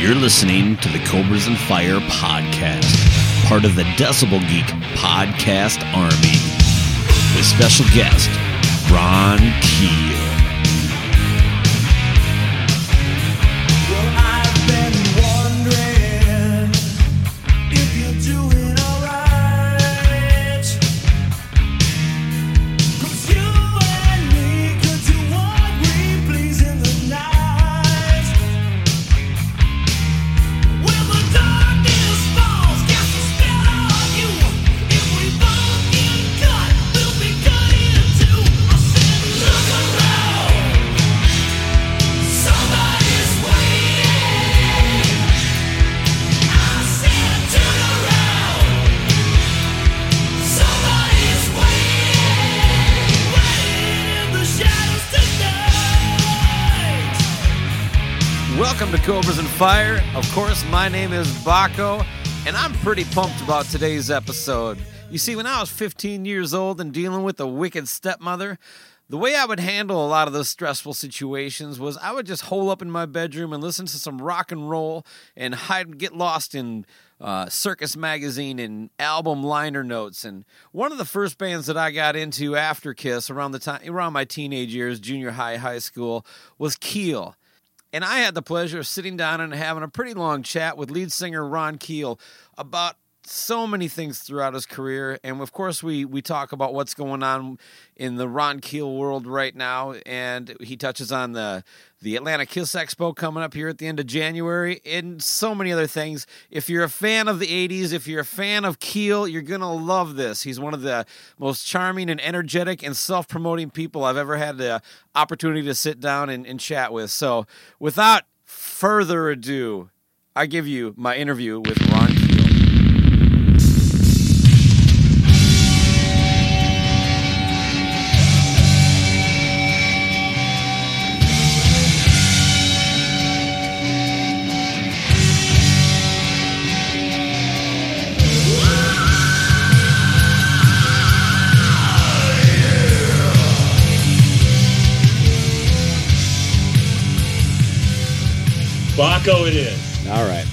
You're listening to the Cobras and Fire podcast, part of the Decibel Geek podcast army, with special guest Ron Keel. Cobras and Fire. Of course, my name is Baco, and I'm pretty pumped about today's episode. You see, when I was 15 years old and dealing with a wicked stepmother, the way I would handle a lot of those stressful situations was I would just hole up in my bedroom and listen to some rock and roll and hide, get lost in uh, Circus Magazine and album liner notes. And one of the first bands that I got into after Kiss, around the time, around my teenage years, junior high, high school, was Keel. And I had the pleasure of sitting down and having a pretty long chat with lead singer Ron Keel about so many things throughout his career. And of course, we, we talk about what's going on in the Ron Keel world right now. And he touches on the, the Atlanta Kiss Expo coming up here at the end of January and so many other things. If you're a fan of the 80s, if you're a fan of Keel, you're to love this. He's one of the most charming and energetic and self promoting people I've ever had the opportunity to sit down and, and chat with. So, without further ado, I give you my interview with Ron Baco it is. All right.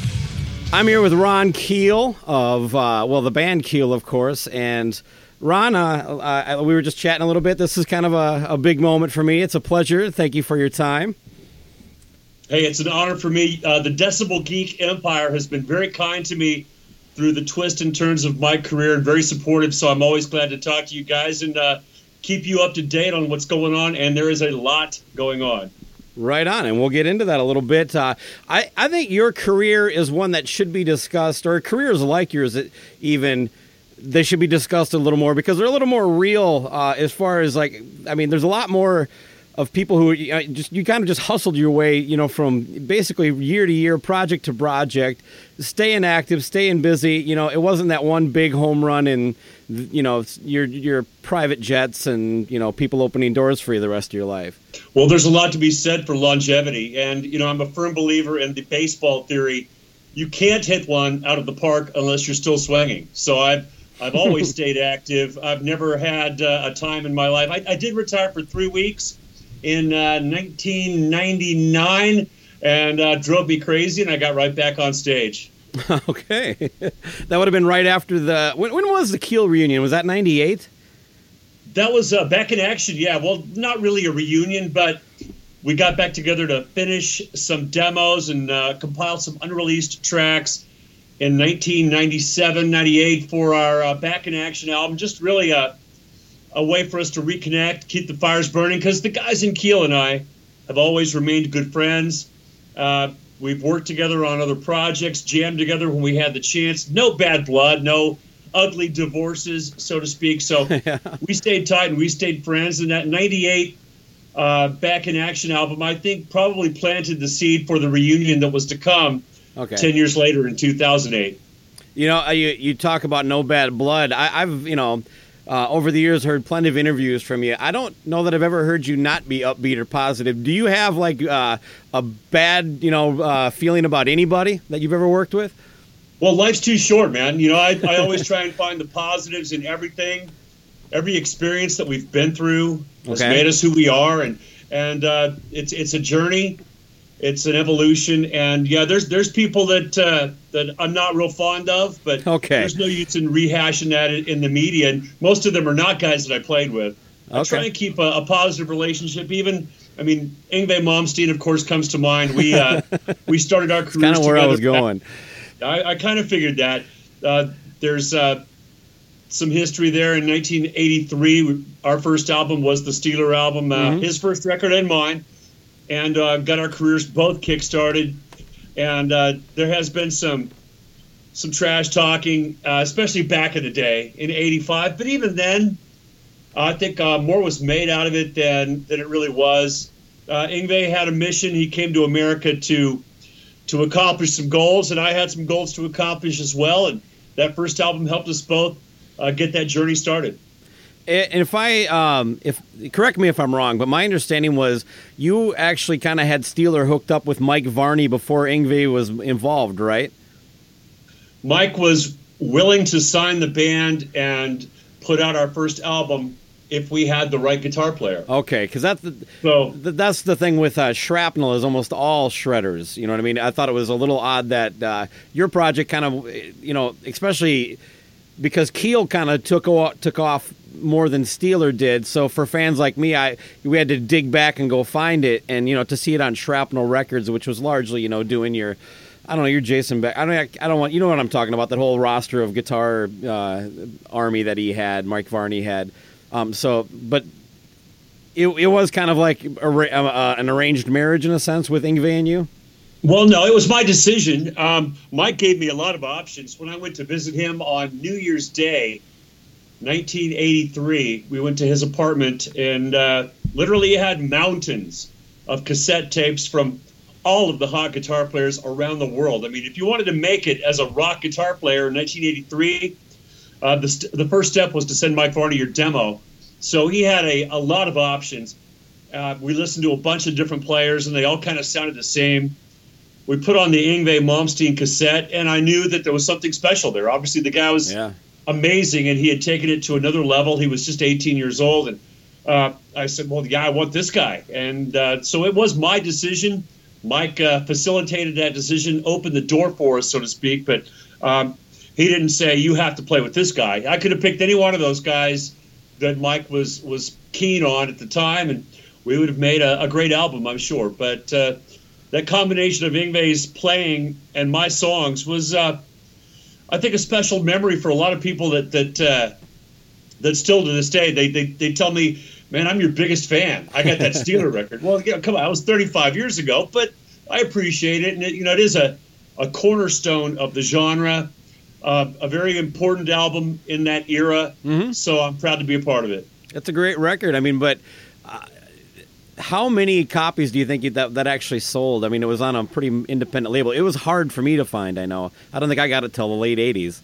I'm here with Ron Keel of, uh, well, the band Keel, of course. And Ron, uh, uh, we were just chatting a little bit. This is kind of a, a big moment for me. It's a pleasure. Thank you for your time. Hey, it's an honor for me. Uh, the Decibel Geek Empire has been very kind to me through the twists and turns of my career and very supportive. So I'm always glad to talk to you guys and uh, keep you up to date on what's going on. And there is a lot going on. Right on, and we'll get into that a little bit. Uh, I, I think your career is one that should be discussed, or careers like yours, even they should be discussed a little more because they're a little more real uh, as far as like, I mean, there's a lot more of people who uh, just you kind of just hustled your way, you know, from basically year to year, project to project, staying active, staying busy. You know, it wasn't that one big home run and you know your your private jets and you know people opening doors for you the rest of your life. Well, there's a lot to be said for longevity. And, you know, I'm a firm believer in the baseball theory. You can't hit one out of the park unless you're still swinging. So I've, I've always stayed active. I've never had uh, a time in my life. I, I did retire for three weeks in uh, 1999 and uh, drove me crazy, and I got right back on stage. okay, that would have been right after the when, when was the Keel reunion? Was that '98? That was uh, back in action, yeah. Well, not really a reunion, but we got back together to finish some demos and uh, compile some unreleased tracks in 1997, 98 for our uh, Back in Action album. Just really a, a way for us to reconnect, keep the fires burning, because the guys in Keel and I have always remained good friends. Uh, we've worked together on other projects, jammed together when we had the chance. No bad blood, no ugly divorces, so to speak. So we stayed tight and we stayed friends. And that 98 uh, Back in Action album, I think, probably planted the seed for the reunion that was to come Okay. 10 years later in 2008. You know, uh, you you talk about no bad blood. I, I've you know. Uh, over the years, heard plenty of interviews from you. I don't know that I've ever heard you not be upbeat or positive. Do you have like uh, a bad, you know, uh, feeling about anybody that you've ever worked with? Well, life's too short, man. You know, I, I always try and find the positives in everything. Every experience that we've been through has Okay. made us who we are, and and uh, it's it's a journey, it's an evolution, and yeah, there's there's people that uh, that I'm not real fond of, but Okay. there's no use in rehashing that in, the media, and most of them are not guys that I played with. I Okay. try and keep a, a positive relationship, even. I mean, Yngwie Malmsteen, of course, comes to mind. We uh, we started our careers Kind of where I was going. I, I kind of figured that. Uh, there's uh, some history there. In 1983, we- our first album was the Steeler album, uh, his first record and mine, and uh, got our careers both kickstarted. And uh, there has been some some trash talking, uh, especially back in the day in '85. But even then, I think uh, more was made out of it than than it really was. Uh, Yngwie had a mission. He came to America to to accomplish some goals, and I had some goals to accomplish as well. And that first album helped us both uh, get that journey started. And if I, um, if correct me if I'm wrong, but my understanding was you actually kind of had Steeler hooked up with Mike Varney before Yngwie was involved, right? Mike was willing to sign the band and put out our first album if we had the right guitar player. Okay, because that's the, So that's the thing with uh, Shrapnel is almost all shredders. You know what I mean? I thought it was a little odd that uh, your project kind of, you know, especially because Keel kind of took o- took off more than Steeler did. So for fans like me, I we had to dig back and go find it, and you know to see it on Shrapnel Records, which was largely you know doing your. I don't know. You're Jason Beck. I don't. I don't want. You know what I'm talking about? That whole roster of guitar uh, army that he had, Mike Varney had. Um, so, but it, it was kind of like a, uh, an arranged marriage in a sense with Yngwie and you. Well, no, it was my decision. Um, Mike gave me a lot of options. When I went to visit him on New Year's Day, 1983, we went to his apartment and uh, literally had mountains of cassette tapes from all of the hot guitar players around the world. I mean, if you wanted to make it as a rock guitar player in 1983, uh, the, st- the first step was to send Mike Varney your demo. So he had a, a lot of options. Uh, we listened to a bunch of different players, and they all kind of sounded the same we put on the Yngwie Malmsteen cassette, and I knew that there was something special there. Obviously, the guy was Yeah. amazing, and he had taken it to another level. He was just 18 years old, and uh, I said, "Well, yeah, I want this guy." And uh, so it was my decision. Mike uh, facilitated that decision, opened the door for us, so to speak. But um, he didn't say you have to play with this guy. I could have picked any one of those guys that Mike was was keen on at the time, and we would have made a, a great album, I'm sure. But uh, that combination of Yngwie's playing and my songs was, uh, I think, a special memory for a lot of people that that uh, that still to this day they, they they tell me, "Man, I'm your biggest fan. I got that Steeler record." Well, yeah, come on, I was 35 years ago, but I appreciate it, and it, you know, it is a a cornerstone of the genre, uh, a very important album in that era. So I'm proud to be a part of it. That's a great record. I mean, but how many copies do you think you- that that actually sold? I mean, it was on a pretty independent label. It was hard for me to find. I know. I don't think I got it till the late '80s.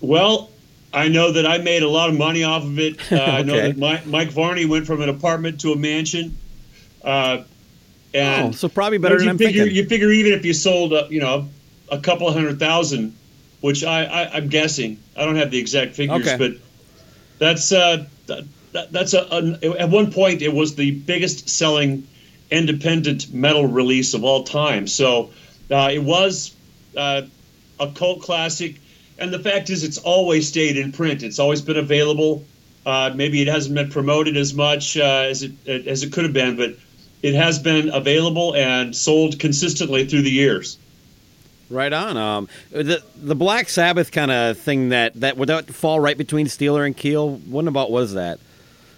Well, I know that I made a lot of money off of it. Uh, I know that Mike, Mike Varney went from an apartment to a mansion. Uh, and Oh, so probably better you than I'm figure, thinking. You figure even if you sold, uh, you know, a couple of hundred thousand, which I, I I'm guessing. I don't have the exact figures, Okay. but that's uh, that, that- that's a, a at one point it was the biggest selling independent metal release of all time. So uh, it was uh, a cult classic, and the fact is, it's always stayed in print. It's always been available. Uh, maybe it hasn't been promoted as much uh, as it as it could have been, but it has been available and sold consistently through the years. Right on. Um, the the Black Sabbath kind of thing that that would that fall right between Steeler and Keel. What about was that?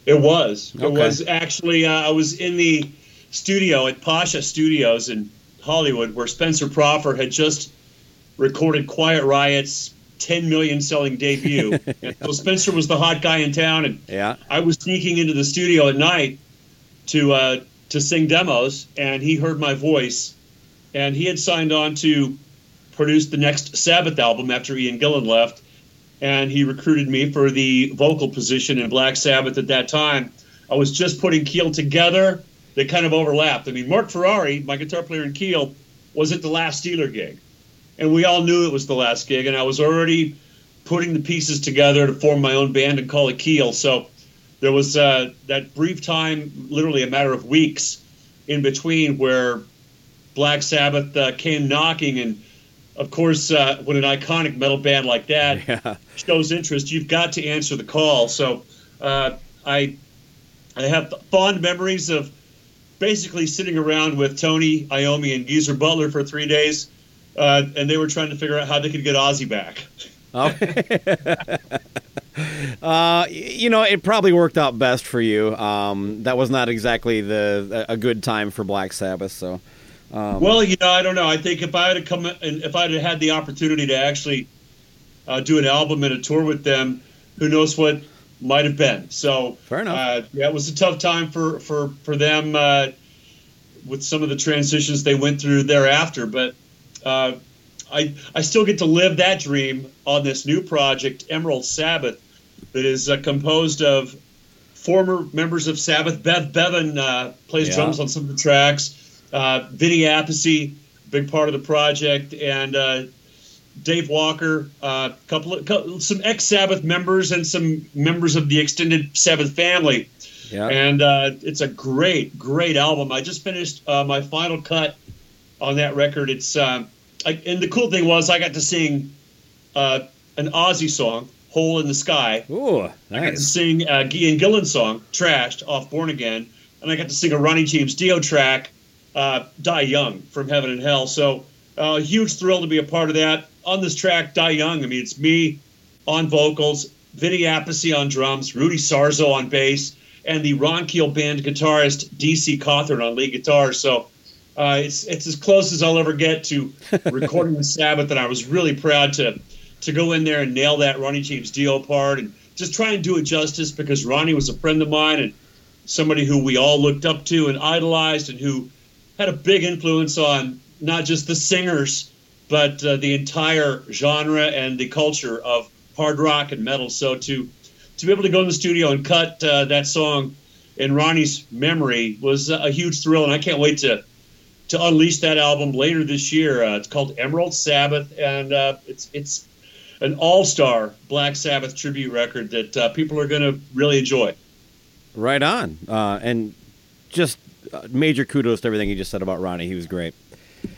It was. It was actually. Uh, I was in the studio at Pasha Studios in Hollywood, where Spencer Proffer had just recorded Quiet Riot's 10 million selling debut. and so Spencer was the hot guy in town, and Yeah. I was sneaking into the studio at night to uh, to sing demos, and he heard my voice, and he had signed on to produce the next Sabbath album after Ian Gillan left, and he recruited me for the vocal position in Black Sabbath at that time. I was just putting Keel together; they kind of overlapped. I mean, Marc Ferrari, my guitar player in Keel, was at the last Steeler gig, and we all knew it was the last gig, and I was already putting the pieces together to form my own band and call it Keel. So there was uh, that brief time, literally a matter of weeks, in between where Black Sabbath uh, came knocking, and of course, uh, when an iconic metal band like that Yeah. shows interest, you've got to answer the call. So uh, I I have fond memories of basically sitting around with Tony Iommi and Geezer Butler for three days, uh, and they were trying to figure out how they could get Ozzy back. Oh. uh, you know, it probably worked out best for you. Um, that was not exactly the a a good time for Black Sabbath. So, Well, you know, I don't know. I think if I had come and if I'd had the opportunity to actually uh, do an album and a tour with them, who knows what might have been. So Fair enough. Uh, yeah, it was a tough time for for for them uh, with some of the transitions they went through thereafter. But uh, I I still get to live that dream on this new project, Emerald Sabbath, that is uh, composed of former members of Sabbath. Bev Bevan uh, plays Yeah. drums on some of the tracks. Uh, Vinny Appice, big part of the project, and uh, Dave Walker, a couple of cou- some ex Sabbath members, and some members of the extended Sabbath family. yeah. And uh, it's a great, great album. I just finished uh, my final cut on that record. It's um, I, and the cool thing was I got to sing uh, an Ozzy song, "Hole in the Sky." Ooh, I got to sing a Ian Gillan song, "Trashed" off Born Again, and I got to sing a Ronnie James Dio track, uh, "Die Young" from Heaven and Hell. So, uh, huge thrill to be a part of that. On this track, "Die Young," I mean, it's me on vocals, Vinny Appice on drums, Rudy Sarzo on bass, and the Ron Keel band guitarist DC Cawthorn on lead guitar. So. Uh, it's it's as close as I'll ever get to recording the Sabbath, and I was really proud to to go in there and nail that Ronnie James Dio part and just try and do it justice because Ronnie was a friend of mine and somebody who we all looked up to and idolized and who had a big influence on not just the singers but uh, the entire genre and the culture of hard rock and metal. So to to be able to go in the studio and cut uh, that song in Ronnie's memory was a huge thrill, and I can't wait to to unleash that album later this year. Uh, it's called Emerald Sabbath, and uh, it's it's an all-star Black Sabbath tribute record that uh, people are going to really enjoy. Right on. Uh, and just major kudos to everything you just said about Ronnie. He was great.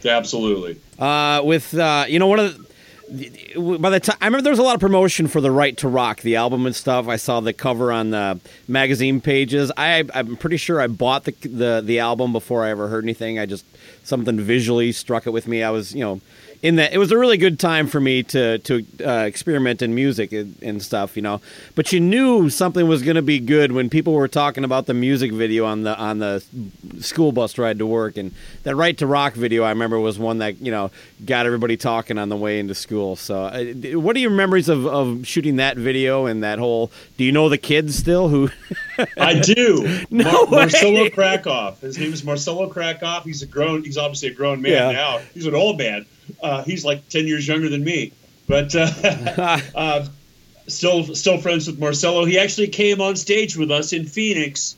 Absolutely. Uh, with uh, you know one of the, by the time I remember there was a lot of promotion for the Right to Rock, the album and stuff. I saw the cover on the magazine pages. I I'm pretty sure I bought the the the album before I ever heard anything. I just something visually struck it with me. I was you know in that it was a really good time for me to to uh, experiment in music and, and stuff, you know. But you knew something was going to be good when people were talking about the music video on the on the school bus ride to work, and that Right to Rock video I remember was one that you know got everybody talking on the way into school. So, uh, what are your memories of, of shooting that video and that whole? Do you know the kids still who? I do. No Mar- way. Marcelo Krakoff. His name is Marcelo Krakoff. He's a grown. He's obviously a grown man Yeah. now. He's an old man. Uh, he's like ten years younger than me, but uh, uh, still still friends with Marcelo. He actually came on stage with us in Phoenix.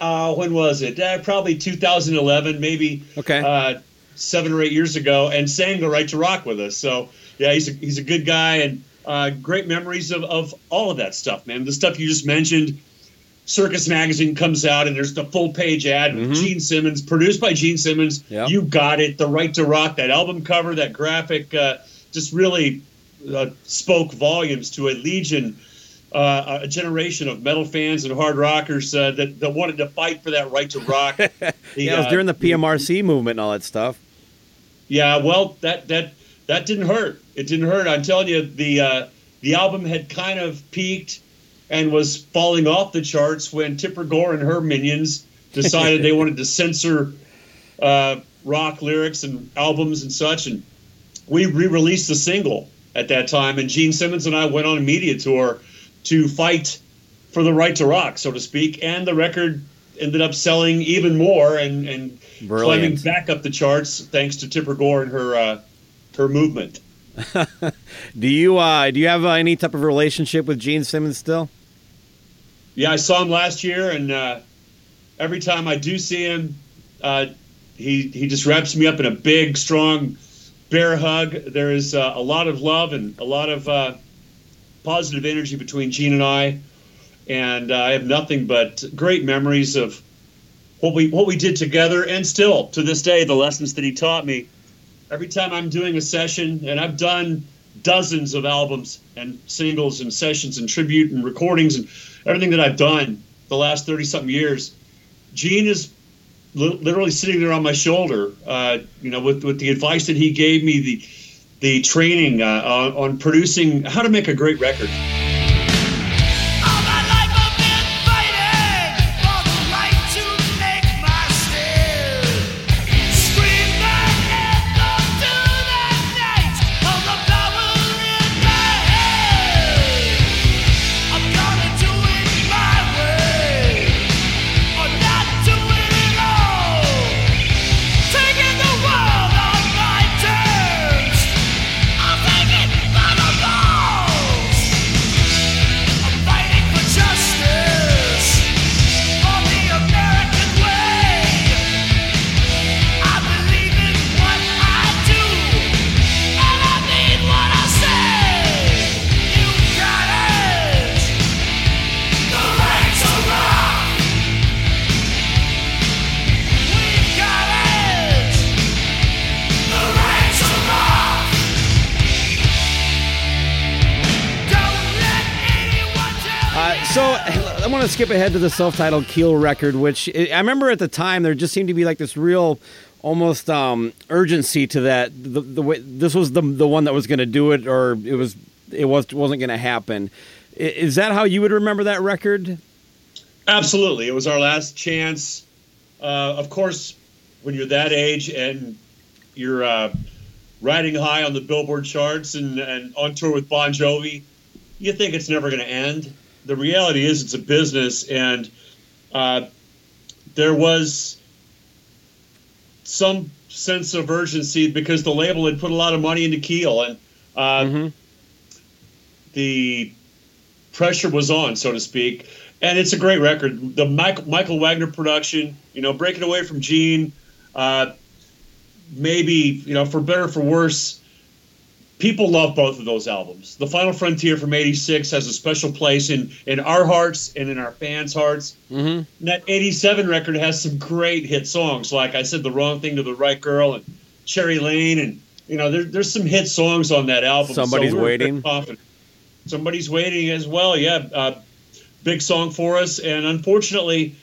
Uh, when was it? Uh, probably 2011, maybe Okay. uh, seven or eight years ago, and sang the Right to Rock with us. So yeah, he's a, he's a good guy, and uh, great memories of, of all of that stuff, man. The stuff you just mentioned. Circus Magazine comes out, and there's the full page ad with Gene Simmons, produced by Gene Simmons. Yep. You got it. The Right to Rock, that album cover, that graphic, uh, just really uh, spoke volumes to a legion uh, a generation of metal fans and hard rockers uh, that, that wanted to fight for that right to rock. The, Yeah, it was during the PMRC movement and all that stuff. Yeah, well, that that that didn't hurt. It didn't hurt. I'm telling you, the uh, the album had kind of peaked and was falling off the charts when Tipper Gore and her minions decided they wanted to censor uh, rock lyrics and albums and such, and we re-released the single at that time. And Gene Simmons and I went on a media tour to fight for the right to rock, so to speak, and the record ended up selling even more and and climbing back up the charts thanks to Tipper Gore and her uh, her movement. Do you uh, do you have uh, any type of relationship with Gene Simmons still? Yeah, I saw him last year, and uh, every time I do see him, uh, he he just wraps me up in a big, strong bear hug. There is uh, a lot of love and a lot of uh, positive energy between Gene and I, and uh, I have nothing but great memories of what we what we did together, and still to this day, the lessons that he taught me. Every time I'm doing a session, and I've done dozens of albums and singles and sessions and tribute and recordings and everything that I've done the last 30 something years, Gene is li- literally sitting there on my shoulder, uh, you know, with, with the advice that he gave me, the the training uh, on, on producing how to make a great record. Skip ahead to the self-titled Keel record, which I remember at the time there just seemed to be like this real, almost um, urgency to that. The, the way this was the the one that was going to do it, or it was it was wasn't going to happen. Is that how you would remember that record? Absolutely, it was our last chance. Uh, of course, when you're that age and you're uh, riding high on the Billboard charts and, and on tour with Bon Jovi, you think it's never going to end. The reality is, it's a business, and uh, there was some sense of urgency because the label had put a lot of money into Keel, and uh, the pressure was on, so to speak. And it's a great record. The Michael, Michael Wagner production, you know, breaking away from Gene, uh, maybe, you know, for better or for worse, people love both of those albums. The Final Frontier from 86 has a special place in, in our hearts and in our fans' hearts. Mm-hmm. And that 87 record has some great hit songs, like I said, The Wrong Thing to the Right Girl and Cherry Lane. And, you know, there, there's some hit songs on that album. Somebody's we're Waiting. Somebody's Waiting as well, yeah. Uh, big song for us. And unfortunately,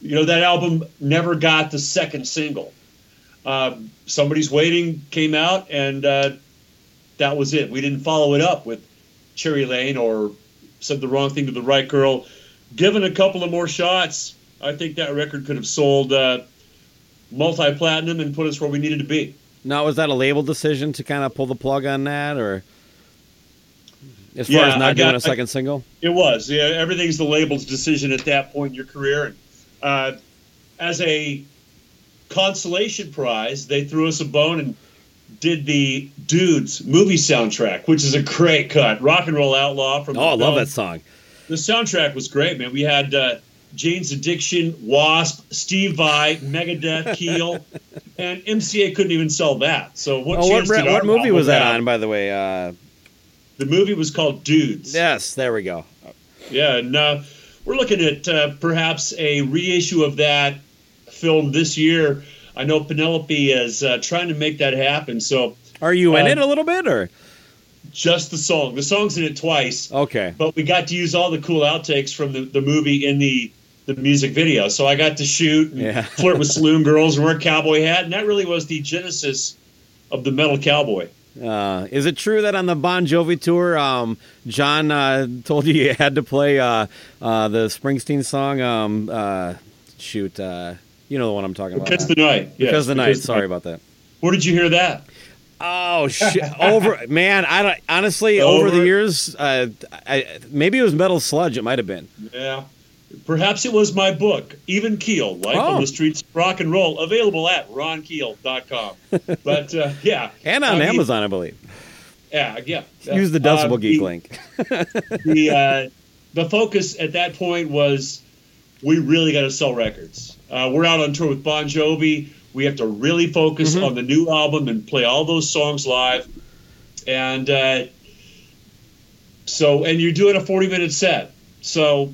you know, that album never got the second single. Um, Somebody's Waiting came out, and uh, that was it. We didn't follow it up with Cherry Lane or said the wrong thing to the right girl. Given a couple of more shots, I think that record could have sold uh, multi platinum and put us where we needed to be. Now, was that a label decision to kind of pull the plug on that, or as far Yeah, as I not doing a second single? It was. Yeah, everything's the label's decision at that point in your career. And uh, as a consolation prize, they threw us a bone and did the Dudes movie soundtrack, which is a great cut. Rock and Roll Outlaw from Oh, I the love that song. The soundtrack was great, man. We had uh, Jane's Addiction, Wasp, Steve Vai, Megadeth, Keel, and MCA couldn't even sell that. So what? Oh, what, did what movie was that have? on, by the way? Uh, The movie was called Dudes. yes, there we go. Yeah, and uh, we're looking at uh, perhaps a reissue of that film this year. I know Penelope is uh, trying to make that happen. So Are you in Uh, it a little bit, or just the song. The song's in it twice, Okay. but we got to use all the cool outtakes from the, the movie in the the music video. So I got to shoot and Yeah. flirt with saloon girls and wear a cowboy hat, and that really was the genesis of the metal cowboy. Uh, is it true that on the Bon Jovi tour, um, John uh, told you you had to play uh, uh, the Springsteen song? Um, uh, shoot, uh, you know the one I'm talking about. Because the night, yes, Because the night. Sorry about that. Where did you hear that? Oh shit! Over man, I don't honestly over, the years, uh, I, maybe it was Metal Sludge. It might have been. Yeah. Perhaps it was my book, Even Keel, Life Oh. on the Streets Rock and Roll, available at ronkeel.com. But uh, yeah. And on I mean, Amazon, I believe. Yeah, yeah. Use the Uh, Decibel Geek the- link. the uh, the focus at that point was we really got to sell records. Uh, we're out on tour with Bon Jovi. We have to really focus Mm-hmm. on the new album and play all those songs live. And uh, so, and you're doing a 40 minute set. So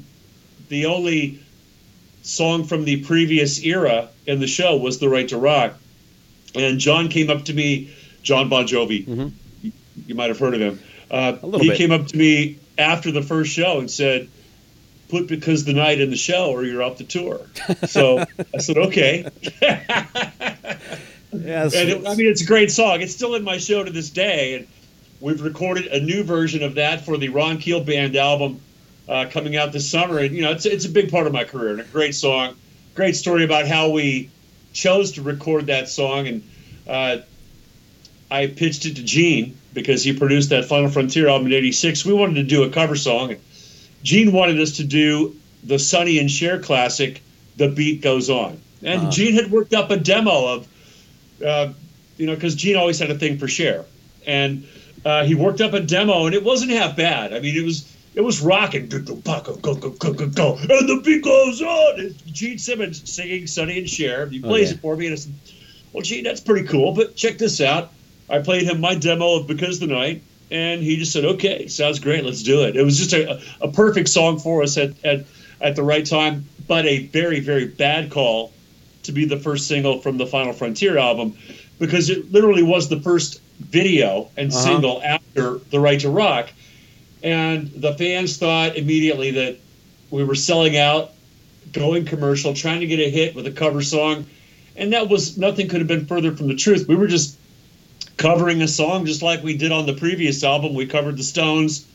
the only song from the previous era in the show was "The Right to Rock." And John came up to me, John Bon Jovi. You, you might have heard of him. Uh, Mm-hmm. He bit. came up to me after the first show and said, "Put because the night in the show, or you're off the tour." So I said, "Okay." And it, I mean, it's a great song. It's still in my show to this day, and we've recorded a new version of that for the Ron Keel Band album uh, coming out this summer. And you know, it's it's a big part of my career and a great song. Great story about how we chose to record that song, and uh, I pitched it to Gene because he produced that Final Frontier album in '86. We wanted to do a cover song, and Gene wanted us to do the Sonny and Cher classic, "The Beat Goes On." And Gene had worked up a demo of uh, you know, because Gene always had a thing for Cher, and uh, he worked up a demo, and it wasn't half bad. I mean, it was it was rocking, go go go go go go go, and the beat goes on. It's Gene Simmons singing "Sonny and Cher." He plays Okay. it for me, and I said, "Well, Gene, that's pretty cool, but check this out." I played him my demo of "Because the Night." And he just said, "Okay, sounds great. Let's do it." It was just a, a perfect song for us at, at at the right time, but a very very bad call to be the first single from the Final Frontier album because it literally was the first video and Uh-huh. single after The Right to Rock. And the fans thought immediately that we were selling out, going commercial, trying to get a hit with a cover song. And that was nothing could have been further from the truth. We were just covering a song just like we did on the previous album. We covered the Stones.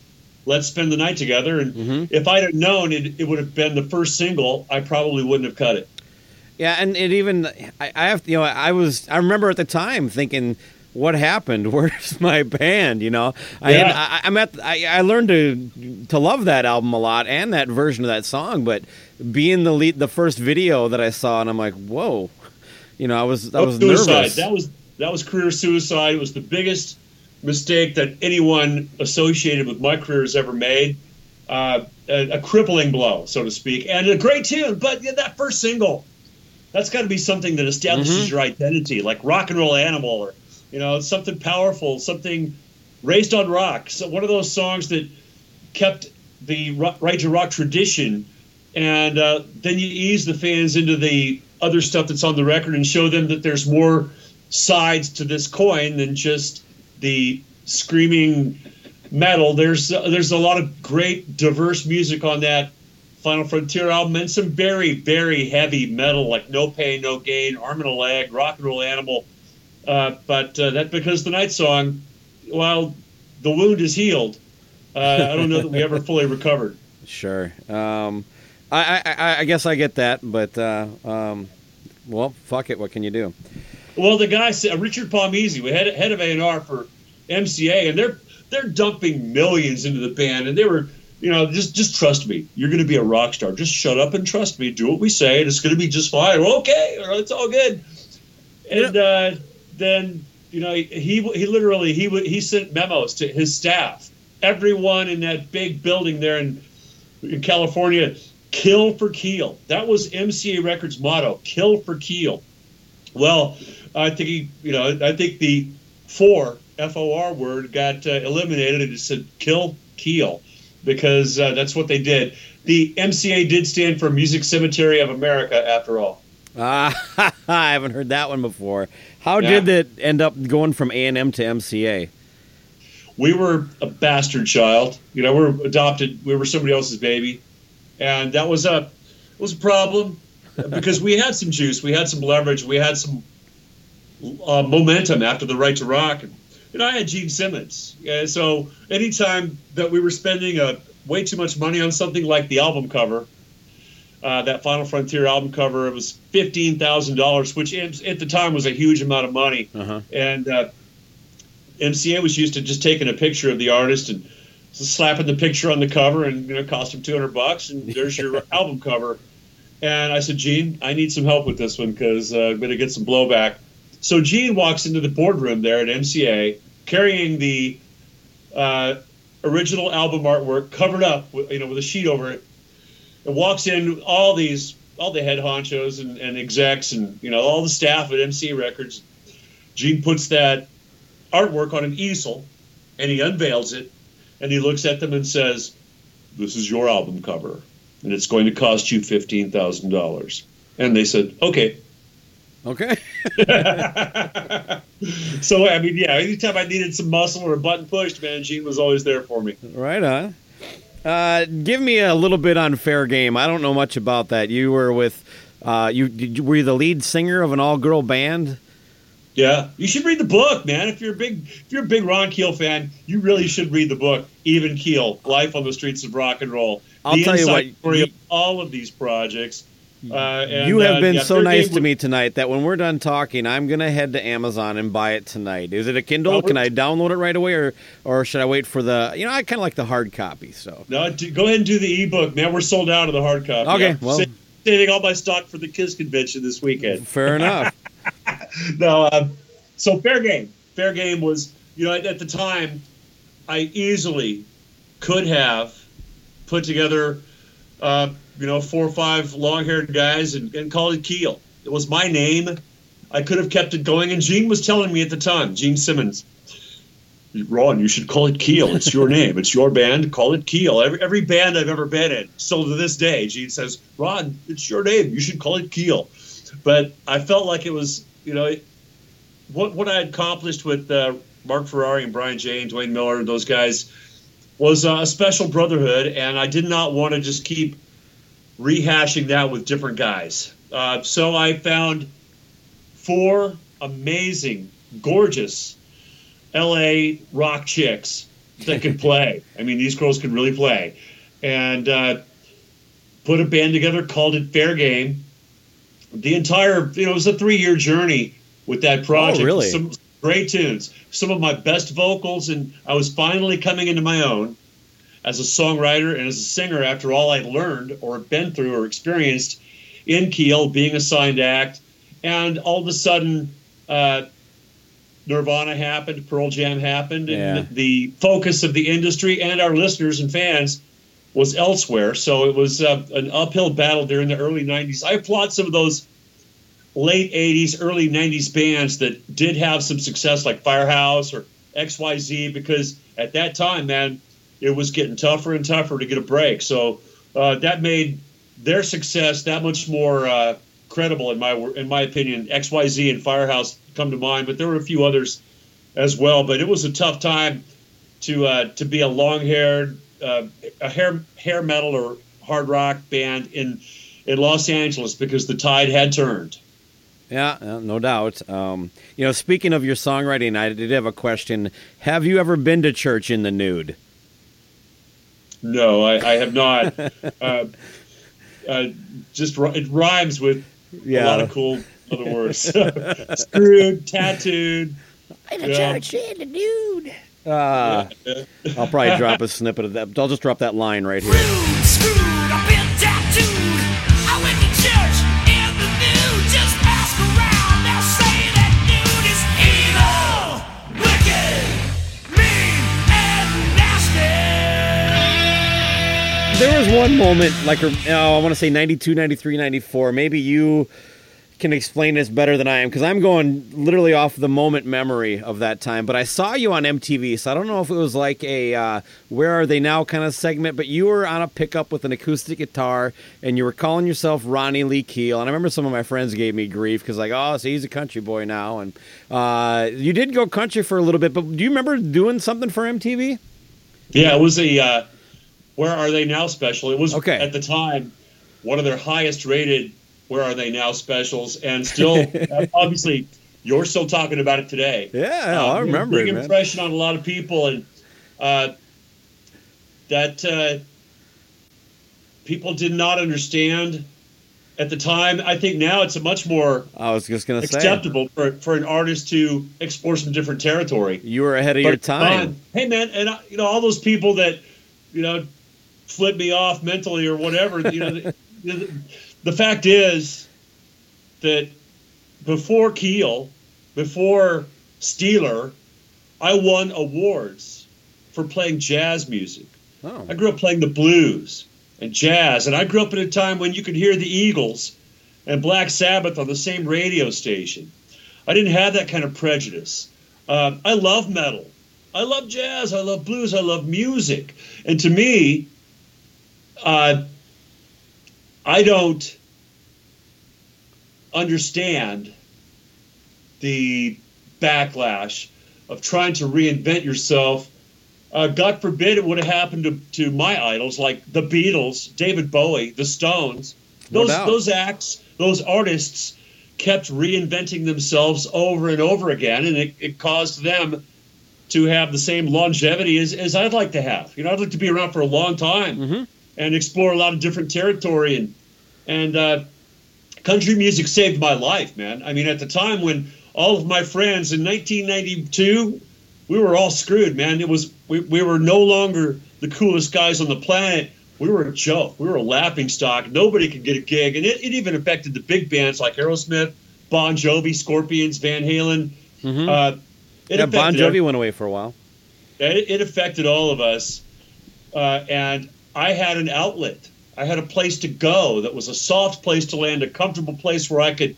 Let's spend the night together. And mm-hmm. if I'd have known it, it would have been the first single, I probably wouldn't have cut it. Yeah, and it even I, I have you know I was I remember at the time thinking, what happened? Where's my band? You know, I Yeah. I, I'm at I, I learned to to love that album a lot and that version of that song, but being the lead, the first video that I saw, and I'm like, whoa, you know, I was I was suicide. nervous. That was that was career suicide. It was the biggest mistake that anyone associated with my career has ever made. Uh, a, a crippling blow, so to speak, and a great tune. But yeah, that first single, that's got to be something that establishes your identity, like rock and roll animal, or you know, something powerful, something raised on rock. So one of those songs that kept the right to rock tradition, and uh, then you ease the fans into the other stuff that's on the record and show them that there's more sides to this coin than just the screaming metal. There's uh, there's a lot of great diverse music on that Final Frontier album and some very very heavy metal like No Pain No Gain, Arm and a Leg, Rock and Roll Animal. Uh, but uh, that because the night song, while the wound is healed, uh, I don't know that we ever fully recovered. Sure. Um, I, I I- guess I get that, but uh, um, well, fuck it. What can you do? Well, the guy said uh, Richard Palmese, we head head of A and R for MCA, and they're they're dumping millions into the band, and they were, you know, just just trust me, you're going to be a rock star. Just shut up and trust me. Do what we say, and it's going to be just fine. Okay, it's all good. And uh, then you know he he literally he he sent memos to his staff, everyone in that big building there in in California, kill for Keel. That was MCA Records' motto: kill for Keel. Well, I think he, you know, I think the four F O R word got uh, eliminated and it said kill Keel because uh, that's what they did. The MCA did stand for Music Cemetery of America, after all. Ah, I haven't heard that one before. How Yeah. did it end up going from A and M to MCA? we were a bastard child. You know, we were adopted. We were somebody else's baby, and that was a was a problem because we had some juice, we had some leverage, we had some uh, momentum after the right to rock. And, know, I had Gene Simmons, and so anytime that we were spending a way too much money on something like the album cover, uh, that Final Frontier album cover, it was fifteen thousand dollars, which at the time was a huge amount of money, Uh-huh. and uh, MCA was used to just taking a picture of the artist and slapping the picture on the cover, and you know, it cost him two hundred bucks, and there's your album cover. And I said, Gene, I need some help with this one because uh, I'm going to get some blowback. So Gene walks into the boardroom there at MCA carrying the uh, original album artwork covered up, with, you know, with a sheet over it, and walks in all these, all the head honchos and, and execs and you know all the staff at MCA Records. Gene puts that artwork on an easel, and he unveils it, and he looks at them and says, "This is your album cover." and it's going to cost you fifteen thousand dollars. And they said, okay. Okay. so I mean, yeah, anytime I needed some muscle or a button pushed, man, Gene was always there for me. Right on. Uh, give me a little bit on Fair Game. I don't know much about that. You were with, uh, you, you were you the lead singer of an all girl band? Yeah, you should read the book, man. If you're a big, if you're a big Ron Keel fan, you really should read the book, Even Keel: Life on the Streets of Rock and Roll. I'll the tell you what, story you- of all of these projects. Uh, and, you have uh, been yeah, so nice to me tonight that when we're done talking, I'm gonna head to Amazon and buy it tonight. Is it a Kindle? Can I download it right away, or or should I wait for the? You know, I kind of like the hard copy. So No, do, go ahead and do the ebook, man. We're sold out of the hard copy. Okay, I'm well- saving all my stock for the Kiss convention this weekend. fair enough. no, um, so fair game. Fair game was, you know, at, at the time, I easily could have put together, uh, you know, four or five long-haired guys and, and called it Keel. It was my name. I could have kept it going, and Gene was telling me at the time, Gene Simmons, Ron, you should call it Keel. It's your name. It's your band. Call it Keel. Every, every band I've ever been in, still to this day, Gene says, Ron, it's your name. You should call it Keel. But I felt like it was, you know, what what I had accomplished with uh, Marc Ferrari and Bryan Jay and Dwain Miller, and those guys was uh, a special brotherhood, and I did not want to just keep rehashing that with different guys. Uh, so I found four amazing, gorgeous LA rock chicks that could play. I mean, these girls could really play, and uh, put a band together, called it Fair Game. The entire, you know, it was a three-year journey with that project. Oh, really? Some great tunes, some of my best vocals, and I was finally coming into my own as a songwriter and as a singer after all I'd learned or been through or experienced in Keel being a signed act, and all of a sudden, uh, Nirvana happened, Pearl Jam happened, and Yeah. the focus of the industry and our listeners and fans was elsewhere. So it was uh, an uphill battle during the early '90s. I applaud some of those late '80s, early '90s bands that did have some success, like Firehouse or XYZ, because at that time, man, it was getting tougher and tougher to get a break. So uh, that made their success that much more uh, credible in my in my opinion. XYZ and Firehouse come to mind, but there were a few others as well. But it was a tough time to uh, to be a long haired uh, a hair hair metal or hard rock band in in Los Angeles because the tide had turned. Yeah, uh, no doubt. Um, you know, speaking of your songwriting, I did have a question. Have you ever been to church in the nude? No, I, I have not. uh, uh, just it rhymes with a lot of cool other words. Screwed, tattooed. In the Yeah. church in the nude. Uh, I'll probably drop a snippet of that. I'll just drop that line right here. There was one moment, like, uh, I want to say 92, 93, 94. Maybe you can explain this better than I am because I'm going literally off the moment memory of that time. But I saw you on MTV, so I don't know if it was like a uh, "Where Are They Now" kind of segment. But you were on a pickup with an acoustic guitar, and you were calling yourself Ronnie Lee Keel. And I remember some of my friends gave me grief because like, oh, so he's a country boy now. And uh, you did go country for a little bit, but do you remember doing something for MTV? Yeah, it was a uh, Where Are They Now special. It was Okay. at the time one of their highest rated Where Are They Now specials, and still, obviously, you're still talking about it today. Yeah, Uh, I remember Big it, man. impression on a lot of people, and uh, that uh, people did not understand at the time. I think now it's a much more I was just gonna say acceptable for, for an artist to explore some different territory. you were ahead of your time. um, hey, man, and uh, you know all those people that you know flip me off mentally or whatever. You know, the, the, the fact is that before Keel, before Steeler, I won awards for playing jazz music. oh, I grew up playing the blues and jazz, and I grew up at a time when you could hear the Eagles and Black Sabbath on the same radio station. I didn't have that kind of prejudice. Uh, I love metal. I love jazz. I love blues. I love music. And to me, uh, I don't understand the backlash of trying to reinvent yourself uh, God forbid it would have happened to, to my idols like the Beatles, David Bowie, the Stones. No Those doubt. those acts, those artists kept reinventing themselves over and over again, and it, it caused them to have the same longevity as, as I'd like to have. You know, I'd like to be around for a long time Mm-hmm. And explore a lot of different territory and and uh, country music saved my life, man. I mean, at the time when all of my friends in 1992, we were all screwed, man. It was we, we were no longer the coolest guys on the planet. We were a joke. We were a laughing stock. Nobody could get a gig, and it, it even affected the big bands like Aerosmith, Bon Jovi, Scorpions, Van Halen. Mhm. Uh, it yeah, Bon Jovi went away for a while. it, it affected all of us. Uh, and I had an outlet. I had a place to go that was a soft place to land, a comfortable place where I could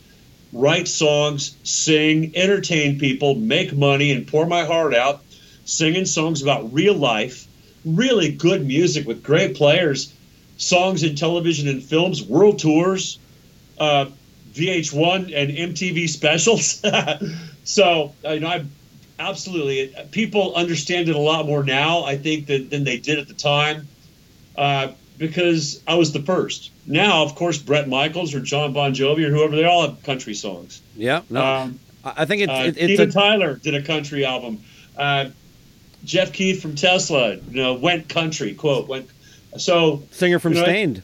write songs, sing, entertain people, make money, and pour my heart out, singing songs about real life, really good music with great players, songs in television and films, world tours, uh, VH1 and MTV specials. so, you know, I absolutely people understand it a lot more now i think that, than they did at the time uh, because i was the first now of course bret michaels or john bon jovi or whoever they all have country songs Yeah, no, um, I think it's uh, it, it's Steven a, tyler did a country album uh, jeff keith from tesla you know went country quote went so singer from you know, Staind.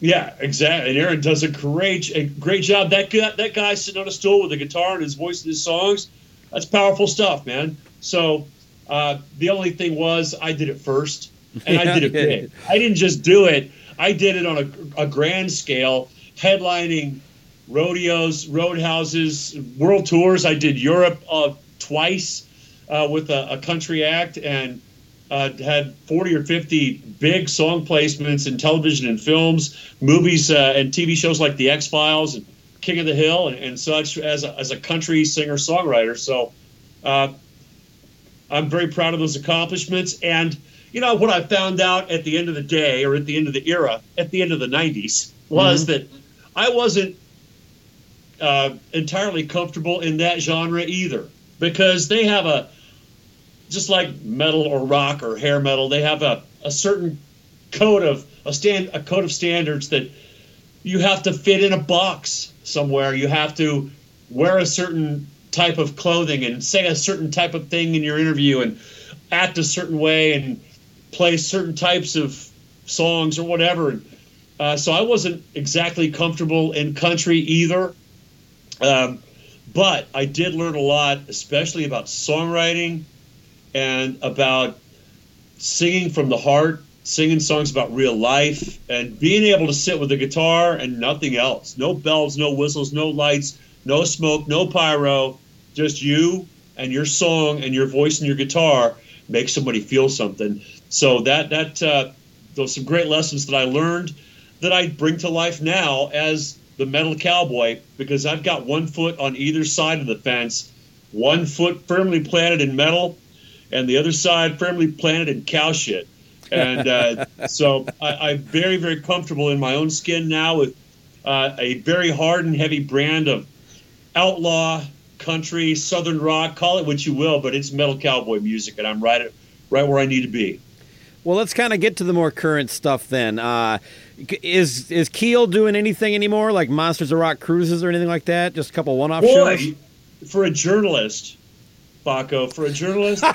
yeah, exactly. And Aaron does a great, a great job. That guy, that guy sitting on a stool with a guitar and his voice and his songs, that's powerful stuff, man. So uh, the only thing was, I did it first, and I did it big. I didn't just do it; I did it on a, a grand scale, headlining rodeos, roadhouses, world tours. I did Europe uh, twice uh, with a, a country act, and uh, had 40 or 50 big song placements in television and films, movies, uh, and TV shows like The X Files and King of the Hill and, and such as a, as a country singer songwriter. So uh, I'm very proud of those accomplishments. And, you know, what I found out at the end of the day or at the end of the era, at the end of the 90s, was that I wasn't uh, entirely comfortable in that genre either because they have a just like metal or rock or hair metal, they have a, a certain code of a stand a code of standards that you have to fit in a box somewhere. You have to wear a certain type of clothing and say a certain type of thing in your interview and act a certain way and play certain types of songs or whatever. And, uh, so I wasn't exactly comfortable in country either. Um, but I did learn a lot, especially about songwriting and about singing from the heart, singing songs about real life, and being able to sit with a guitar and nothing else. No bells, no whistles, no lights, no smoke, no pyro, just you and your song and your voice and your guitar make somebody feel something. So that that uh, those some great lessons that I learned that I bring to life now as the metal cowboy because I've got one foot on either side of the fence, one foot firmly planted in metal, and the other side firmly planted in cow shit. And uh, so I, I'm very, very comfortable in my own skin now with uh, a very hard and heavy brand of outlaw country, southern rock, call it what you will, but it's metal cowboy music, and I'm right at, right where I need to be. Well, let's kind of get to the more current stuff then. Uh, is is Keel doing anything anymore, like Monsters of Rock cruises or anything like that? Just a couple one-off shows. For a journalist, Baco, for a journalist, uh,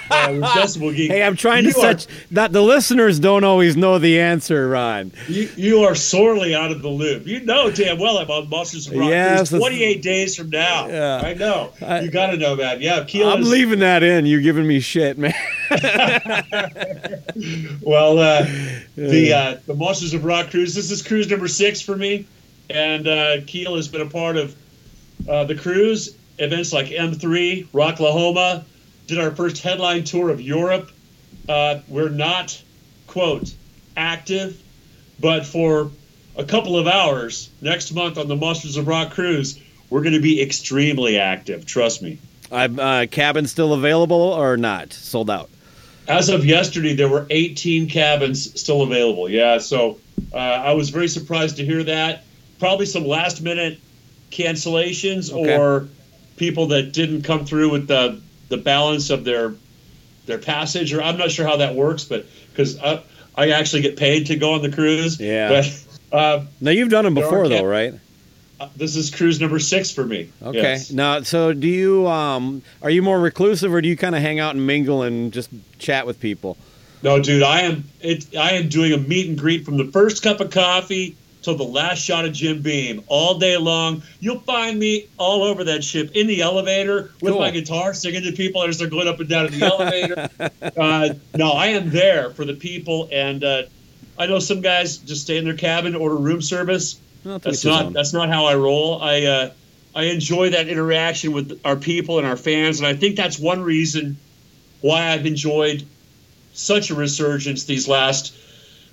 Geek, Hey, I'm trying to set. That the listeners don't always know the answer, Ron. You, you are sorely out of the loop. You know damn well I'm on Monsters of Rock Yes, 28 days from now. Yeah. I know. I- you got to know that. Yeah, Keel I'm is, leaving that in. You're giving me shit, man. Well, uh, the uh, the Monsters of Rock cruise. This is cruise number six for me, and uh, Keel has been a part of uh, the cruise events like M3, Rocklahoma. Did our first headline tour of Europe. Uh, we're not quote active, but for a couple of hours next month on the Monsters of Rock cruise, we're going to be extremely active. Trust me. I'm, uh, cabin still available or not? Sold out. As of yesterday, there were 18 cabins still available. Yeah, so uh, I was very surprised to hear that. Probably some last minute cancellations Okay. or people that didn't come through with the the balance of their their passage. Or I'm not sure how that works, but because I, I actually get paid to go on the cruise. Yeah. But uh, Now you've done them before, though, right? this is cruise number six for me. Okay. Yes. Now, so do you? Um, are you more reclusive, or do you kind of hang out and mingle and just chat with people? No, dude, I am it. I am doing a meet and greet from the first cup of coffee till the last shot of Jim Beam all day long. You'll find me all over that ship in the elevator with Cool. my guitar, singing to people as they're going up and down in the elevator. Uh, no, I am there for the people, and uh, I know some guys just stay in their cabin, order room service. That's not own. that's not how I roll. I uh, I enjoy that interaction with our people and our fans, and I think that's one reason why I've enjoyed such a resurgence these last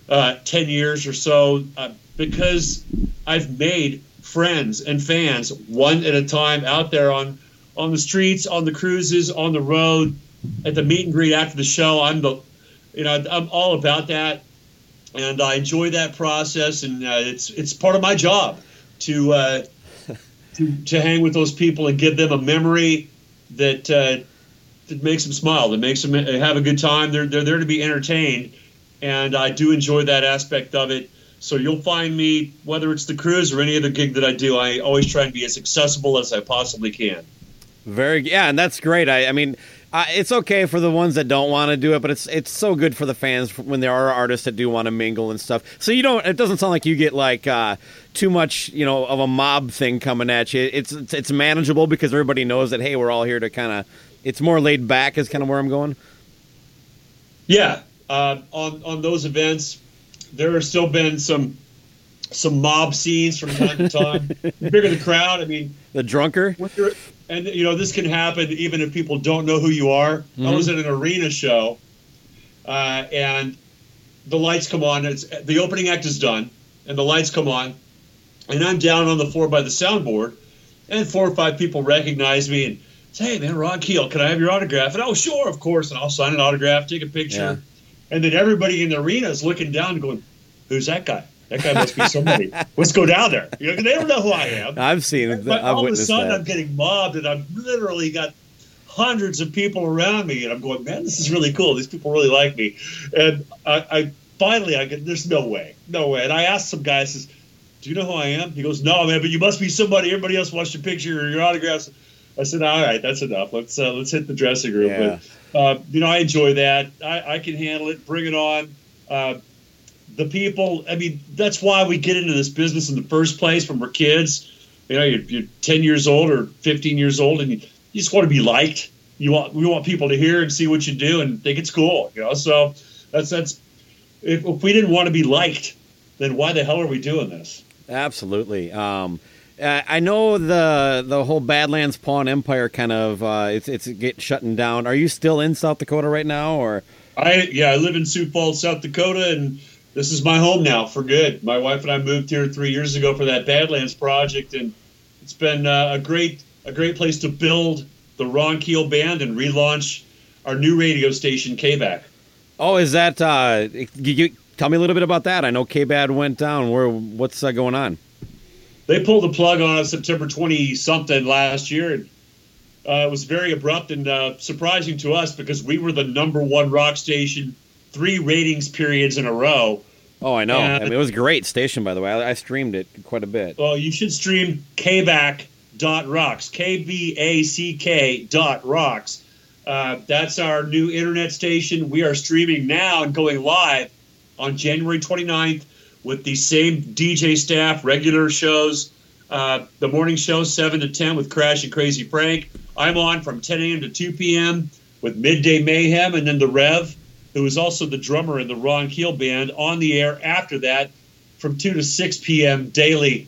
uh, ten years or so, uh, because I've made friends and fans one at a time out there on on the streets, on the cruises, on the road, at the meet and greet after the show. I'm the you know I'm all about that and I enjoy that process, and uh, it's it's part of my job to uh, to to hang with those people and give them a memory that uh, that makes them smile, that makes them have a good time. They're they're there to be entertained, and I do enjoy that aspect of it. So you'll find me whether it's the cruise or any other gig that I do. I always try and be as accessible as I possibly can. Very yeah, and that's great. I, I mean, uh, it's okay for the ones that don't want to do it, but it's it's so good for the fans when there are artists that do want to mingle and stuff. So you don't. It doesn't sound like you get like uh, too much, you know, of a mob thing coming at you. It's it's, it's manageable because everybody knows that hey, we're all here to kind of. It's more laid back is kind of where I'm going. Yeah, uh, on on those events, there have still been some some mob scenes from time to time. the bigger the crowd, I mean, The drunker. and you know this can happen even if people don't know who you are. I was at an arena show, uh, and the lights come on. It's the opening act is done, and the lights come on, and I'm down on the floor by the soundboard, and four or five people recognize me and say, "Hey, man, Ron Keel, can I have your autograph?" And oh, sure, of course, and I'll sign an autograph, take a picture, and then everybody in the arena is looking down, going, "Who's that guy?" That guy must be somebody. Let's go down there. You know, they don't know who I am. I've seen it. But I've all of a witnessed sudden, I'm getting mobbed, and I've literally got hundreds of people around me, and I'm going, man, this is really cool. These people really like me, and I, I finally, I get, there's no way, no way. And I asked some guy, I says, do you know who I am? He goes, no, man, but you must be somebody. Everybody else wants your picture or your autographs. I said, all right, that's enough. Let's uh, let's hit the dressing room. Yeah. But uh, you know, I enjoy that. I, I can handle it. Bring it on. Uh, the people. I mean, that's why we get into this business in the first place when we're kids. You know, you're, you're 10 years old or 15 years old, and you, you just want to be liked. You want we want people to hear and see what you do and think it's cool. You know, so that's that's. If, if we didn't want to be liked, then why the hell are we doing this? Absolutely. Um, uh, I know the the whole Badlands Pawn Empire kind of uh, it's it's get shutting down. Are you still in South Dakota right now, or I yeah, I live in Sioux Falls, South Dakota, and this is my home now for good. My wife and I moved here three years ago for that Badlands project, and it's been uh, a great a great place to build the Ron Keel band and relaunch our new radio station, KBAC. Oh, is that? Uh, you, you, tell me a little bit about that. I know K-Bad went down. Where? What's uh, going on? They pulled the plug on us September twenty something last year, and uh, it was very abrupt and uh, surprising to us because we were the number one rock station three ratings periods in a row. Oh, I know. Yeah. I mean, it was a great station, by the way. I, I streamed it quite a bit. Well, you should stream kback.rocks, K B A C K dot rocks. Uh, that's our new internet station. We are streaming now and going live on January 29th with the same DJ staff, regular shows. Uh, the morning show, 7 to 10 with Crash and Crazy Frank. I'm on from 10 a.m. to 2 p.m. with Midday Mayhem, and then the Rev, who is also the drummer in the Ron Keel band, on the air after that from 2 to 6 p.m. daily.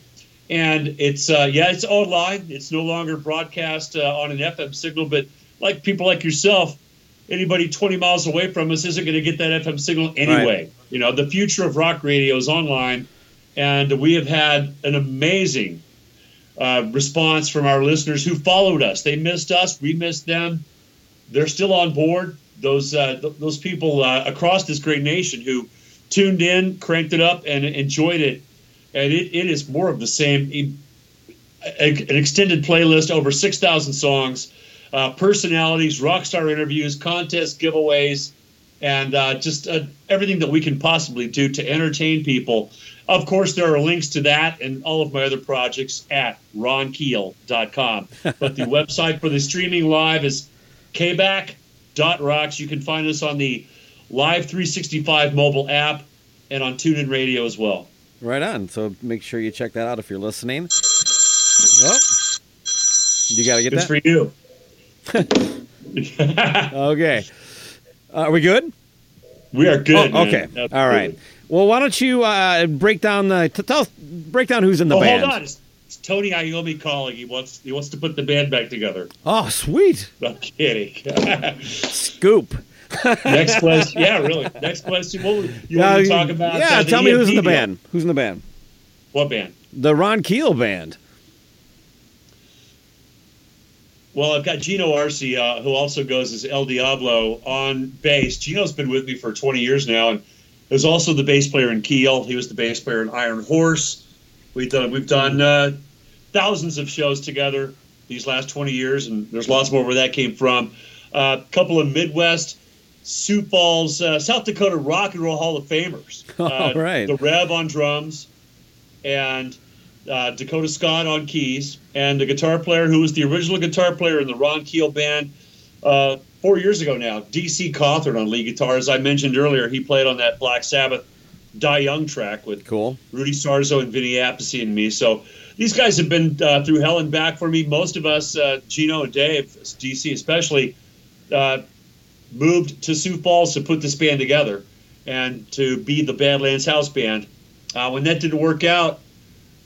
And it's, uh, yeah, it's online. It's no longer broadcast uh, on an FM signal, but like people like yourself, anybody 20 miles away from us isn't going to get that FM signal anyway. You know, the future of rock radio is online, and we have had an amazing uh, response from our listeners who followed us. They missed us, we missed them. They're still on board. Those uh, th- those people uh, across this great nation who tuned in, cranked it up, and enjoyed it. And it, it is more of the same. An extended playlist, over 6,000 songs, uh, personalities, rock star interviews, contests, giveaways, and uh, just uh, everything that we can possibly do to entertain people. Of course, there are links to that and all of my other projects at ronkeel.com. But the website for the streaming live is kback.rocks. You can find us on the Live 365 mobile app and on TuneIn Radio as well. Right on. So make sure you check that out if you're listening. Oh, you got to get Good that. for you. Okay. Uh, are we good? We are good. Oh, okay. All right. Well, why don't you uh, break down the t- tell us, break down who's in the Oh, band? hold on. It's, it's Tony Iommi calling. He wants he wants to put the band back together. Oh, sweet I'm kidding. scoop. Next question. Yeah, really. Next question. What would- you Uh, want to talk about? yeah, uh, tell me who's in the band. Who's in the band? What band? The Ron Keel band. Well, I've got Geno Arce, uh, who also goes as El Diablo on bass. Geno's been with me for 20 years now, and is also the bass player in Keel. He was the bass player in Iron Horse. We've done we've done uh, thousands of shows together these last 20 years, and there's lots more where that came from. A couple of Midwest, Sioux Falls, uh, South Dakota Rock and Roll Hall of Famers. All Uh, right. The Rev on drums, and uh, Dakota Scott on keys, and the guitar player who was the original guitar player in the Ron Keel band uh, four years ago now, DC Cothern on lead guitar. As I mentioned earlier, he played on that Black Sabbath Die Young track with Cool. Rudy Sarzo and Vinny Appice and me. So these guys have been uh, through hell and back for me. Most of us, uh, Geno and Dave, DC especially, uh, moved to Sioux Falls to put this band together and to be the Badlands House Band. Uh, when that didn't work out,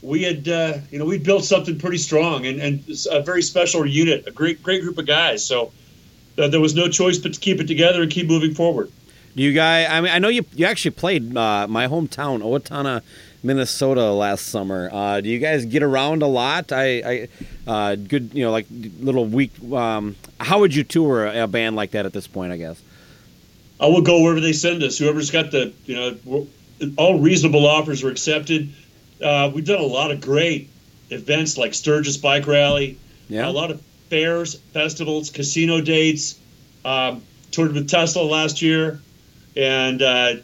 we had, uh, you know, we built something pretty strong and, and a very special unit, a great, great group of guys. So uh, there was no choice but to keep it together and keep moving forward. You guys? I mean, I know you. You actually played uh, my hometown, Owatonna, Minnesota, last summer. Uh, do you guys get around a lot? I, I uh, good. You know, like little week. Um, how would you tour a band like that at this point? I guess. I will go wherever they send us. Whoever's got the, you know, all reasonable offers are accepted. Uh, we've done a lot of great events like Sturgis Bike Rally, Yeah. a lot of fairs, festivals, casino dates. Um, toured with Tesla last year, and uh,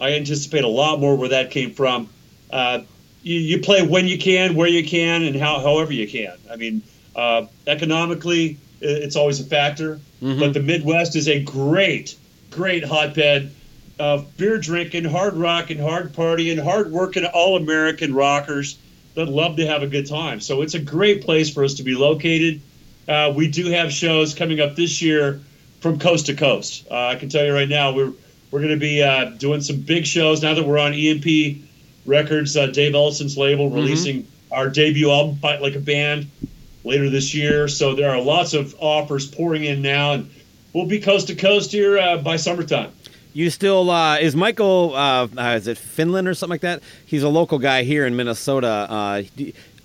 I anticipate a lot more where that came from. Uh, you, you play when you can, where you can, and how however you can. I mean, uh, economically, it's always a factor, but the Midwest is a great, great hotbed of beer drinking, hard rocking, hard partying, hard working, all American rockers that love to have a good time. So it's a great place for us to be located. Uh, we do have shows coming up this year from coast to coast. Uh, I can tell you right now, we're we're going to be uh, doing some big shows now that we're on EMP Records, uh, Dave Ellefson's label, releasing our debut album, Fight Like a Band, later this year. So there are lots of offers pouring in now, and we'll be coast to coast here uh, by summertime. You still uh, is Michael? Uh, uh, is it Finland or something like that? He's a local guy here in Minnesota. Uh, I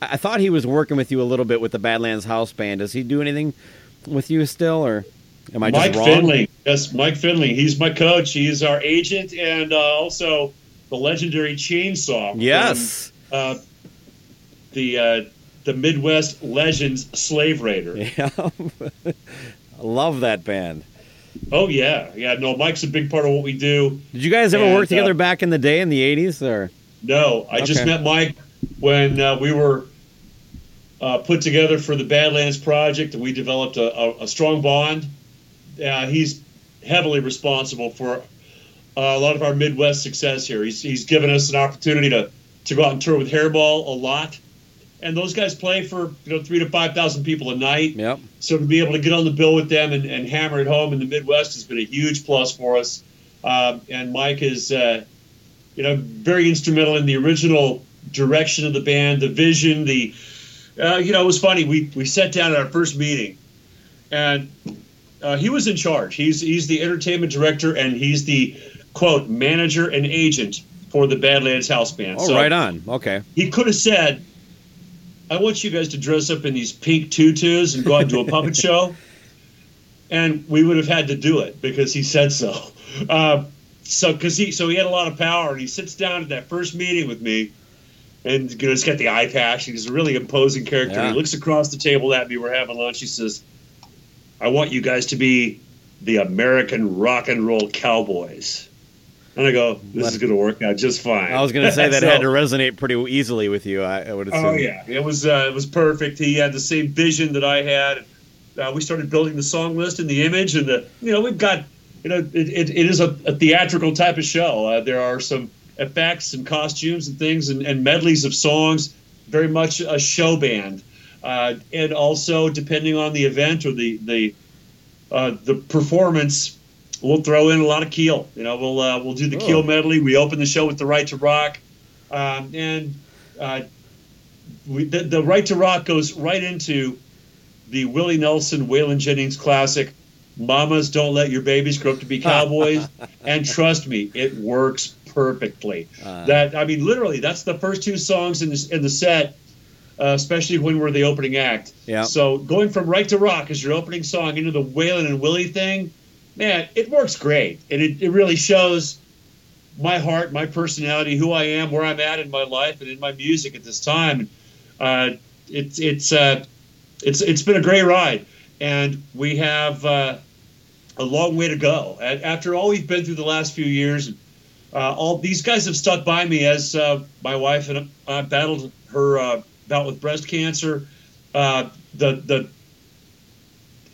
I thought he was working with you a little bit with the Badlands House Band. Does he do anything with you still, or am I Mike just wrong? Finley. Yes, Mike Finley. He's my coach. He's our agent and uh, also the legendary chainsaw. from, Yes. uh, the uh, the Midwest Legends Slave Raider. Yeah, I love that band. Oh yeah, yeah. No, Mike's a big part of what we do. Did you guys ever And, work together uh, back in the day in the '80s, or No, I just met Mike when uh, we were uh, put together for the Badlands project, and we developed a, a, a strong bond. Uh, he's heavily responsible for uh, a lot of our Midwest success here. He's, he's given us an opportunity to, to go out and tour with Hairball a lot, and those guys play for you know three to five thousand people a night. yep? So to be able to get on the bill with them and, and hammer it home in the Midwest has been a huge plus for us. Um, and Mike is, uh, you know, very instrumental in the original direction of the band, the vision, the, uh, you know, it was funny. We we sat down at our first meeting, and uh, he was in charge. He's he's the entertainment director and he's the quote manager and agent for the Badlands House Band. Oh, So- right on. Okay. he could have said, I want you guys to dress up in these pink tutus and go out and do a puppet show. And we would have had to do it because he said so. Uh, so, because he, so he had a lot of power, and he sits down at that first meeting with me, and you know, he's got the eye patch. He's a really imposing character. Yeah. He looks across the table at me. We're having lunch. He says, "I want you guys to be the American rock and roll cowboys." And I go, "This is going to work out just fine." I was going to say that So- had to resonate pretty easily with you. I, I would assume. Oh yeah, it was uh, it was perfect. He had the same vision that I had. Uh, we started building the song list and the image, and the you know we've got you know it, it, it is a, a theatrical type of show. Uh, there are some effects and costumes and things and, and medleys of songs. Very much a show band, uh, and also depending on the event or the the uh, the performance, we'll throw in a lot of Keel. You know, we'll uh, we'll do the Oh. Keel medley. We open the show with the Right to Rock, um, and uh, we, the, the Right to Rock goes right into the Willie Nelson, Waylon Jennings classic. Mamas don't let your babies grow up to be cowboys, and trust me, it works perfectly. Uh. that I mean, literally, that's the first two songs in the in the set, uh, especially when we're the opening act. Yeah. So going from Right to Rock as your opening song into the Waylon and Willie thing, man, it works great, and it, it really shows my heart, my personality, who I am, where I'm at in my life, and in my music at this time. Uh, it's it's uh, it's it's been a great ride, and we have uh, a long way to go. After all we've been through the last few years, uh, all these guys have stuck by me as uh, my wife and I battled her uh, bout with breast cancer. The the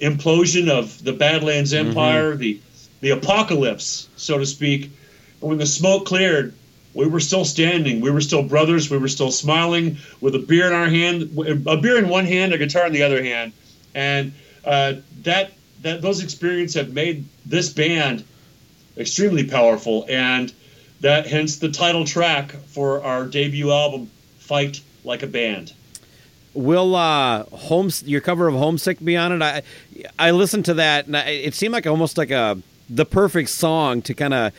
implosion of the Badlands Empire, the the apocalypse, so to speak. When the smoke cleared, we were still standing. We were still brothers. We were still smiling with a beer in our hand, a beer in one hand, a guitar in the other hand, and uh, that that those experiences have made this band extremely powerful, and that hence the title track for our debut album, "Fight Like a Band." Will uh, homes your cover of Homesick be on it? I I listened to that and I, it seemed like almost like a the perfect song to kind of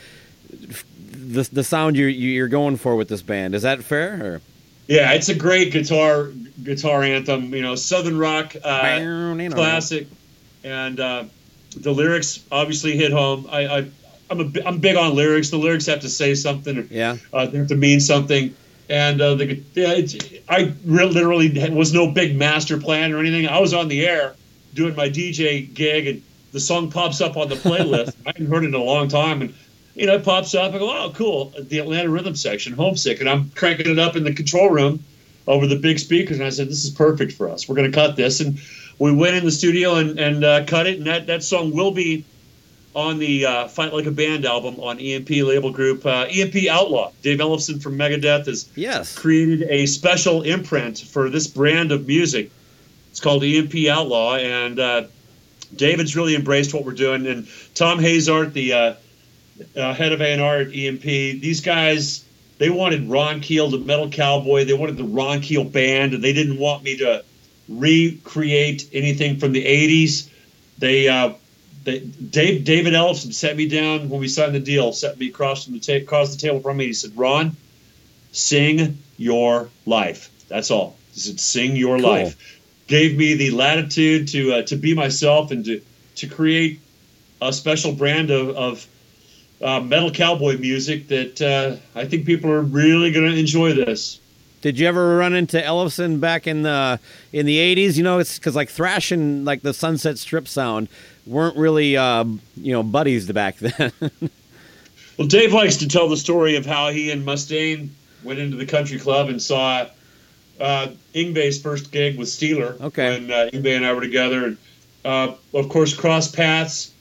the the sound you're you're going for with this band. Is that fair? Or? Yeah, it's a great guitar guitar anthem. You know, southern rock uh, classic, and uh, the lyrics obviously hit home. I, I I'm a I'm big on lyrics. The lyrics have to say something. Yeah. uh, they have to mean something. And uh, the yeah, it's, I re- literally was no big master plan or anything. I was on the air doing my DJ gig, and the song pops up on the playlist. I hadn't heard it in a long time, and you know, it pops up. I go, "Oh, cool!" The Atlanta Rhythm section, Homesick, and I'm cranking it up in the control room over the big speakers, and I said, "This is perfect for us. We're going to cut this." And we went in the studio and, and uh, cut it, and that, that song will be on the uh, Fight Like a Band album on EMP label group. Uh, EMP Outlaw. Dave Ellefson from Megadeth has Yes. created a special imprint for this brand of music. It's called EMP Outlaw, and uh, David's really embraced what we're doing. And Thom Hazaert, the uh, uh, head of A&R at EMP, these guys, they wanted Ron Keel, the Metal Cowboy. They wanted the Ron Keel band, and they didn't want me to recreate anything from the 80s. They uh, they, Dave David Ellefson set me down when we signed the deal. Set me across from the ta- across the table from me. He said, "Ron, sing your life. That's all." He said, "Sing your Cool. life." Gave me the latitude to uh, to be myself and to to create a special brand of, of uh, metal cowboy music that uh, I think people are really going to enjoy this. Did you ever run into Ellison back in the in the eighties? You know, it's because like thrashing, like the Sunset Strip sound weren't really uh, you know buddies back then. Well, Dave likes to tell the story of how he and Mustaine went into the country club and saw uh, Yngwie's first gig with Steeler. Okay. When uh, Ingve and I were together, and uh, of course crossed paths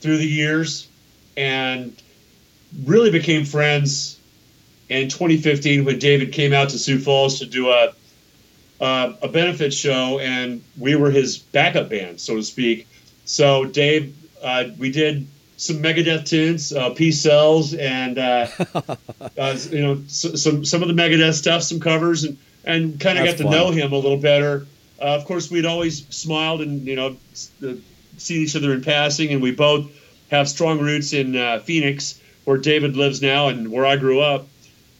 through the years, and really became friends in 2015 when David came out to Sioux Falls to do a uh, a benefit show, and we were his backup band, so to speak. So Dave, uh, we did some Megadeth tunes, uh, Peace Sells, and uh, uh, you know s- some some of the Megadeth stuff, some covers, and and kind of got to fun. know him a little better. Uh, of course, we'd always smiled and you know s- uh, seen each other in passing, and we both have strong roots in uh, Phoenix, where David lives now, and where I grew up.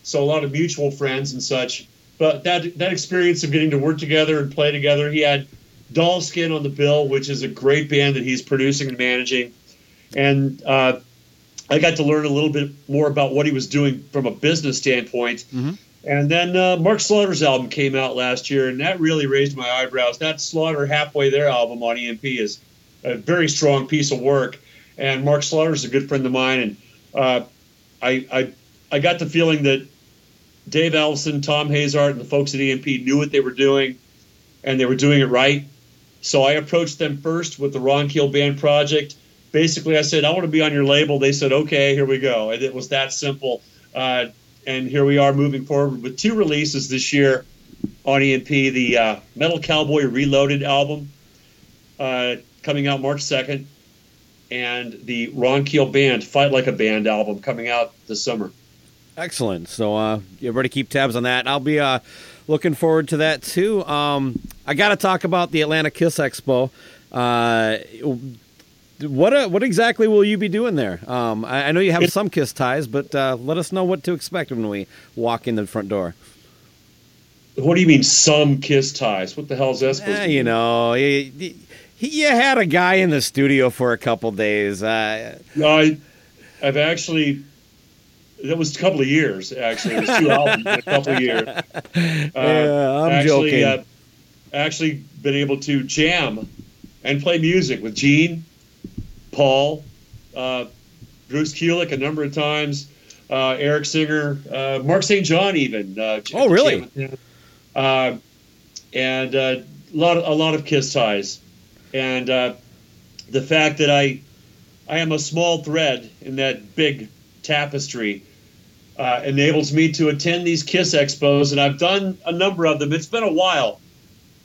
So a lot of mutual friends and such. But that that experience of getting to work together and play together, he had Doll Skin on the bill, which is a great band that he's producing and managing, and uh, I got to learn a little bit more about what he was doing from a business standpoint. And then uh, Mark Slaughter's album came out last year, and that really raised my eyebrows. That Slaughter Halfway There album on EMP is a very strong piece of work, and Mark Slaughter's a good friend of mine, and uh, I, I I got the feeling that Dave Ellefson, Thom Hazaert, and the folks at EMP knew what they were doing, and they were doing it right. So I approached them first with the Ron Keel Band project. Basically, I said, I want to be on your label. They said, okay, here we go. And it was that simple. Uh, and here we are moving forward with two releases this year on EMP the uh, Metal Cowboy Reloaded album uh, coming out March 2nd, and the Ron Keel Band Fight Like a Band album coming out this summer. Excellent. So uh, everybody keep tabs on that. I'll be uh, looking forward to that too. Um, I got to talk about the Atlanta Kiss Expo. Uh, what uh, what exactly will you be doing there? Um, I, I know you have some Kiss ties, but uh, let us know what to expect when we walk in the front door. What do you mean, some Kiss ties? What the hell is that supposed Eh, to you know, you, you- you had a guy in the studio for a couple days. Uh, I, I've actually. That was a couple of years. Actually, it was two albums in a couple of years. Uh, Yeah, I'm actually, joking. Uh, actually, been able to jam and play music with Gene, Paul, uh, Bruce Kulick a number of times, uh, Eric Singer, uh, Mark St. John, even. Uh, Oh, really? jam with him. Uh, and uh, a lot, of, a lot of Kiss ties, and uh, the fact that I, I am a small thread in that big tapestry uh, enables me to attend these Kiss expos, and I've done a number of them. It's been a while,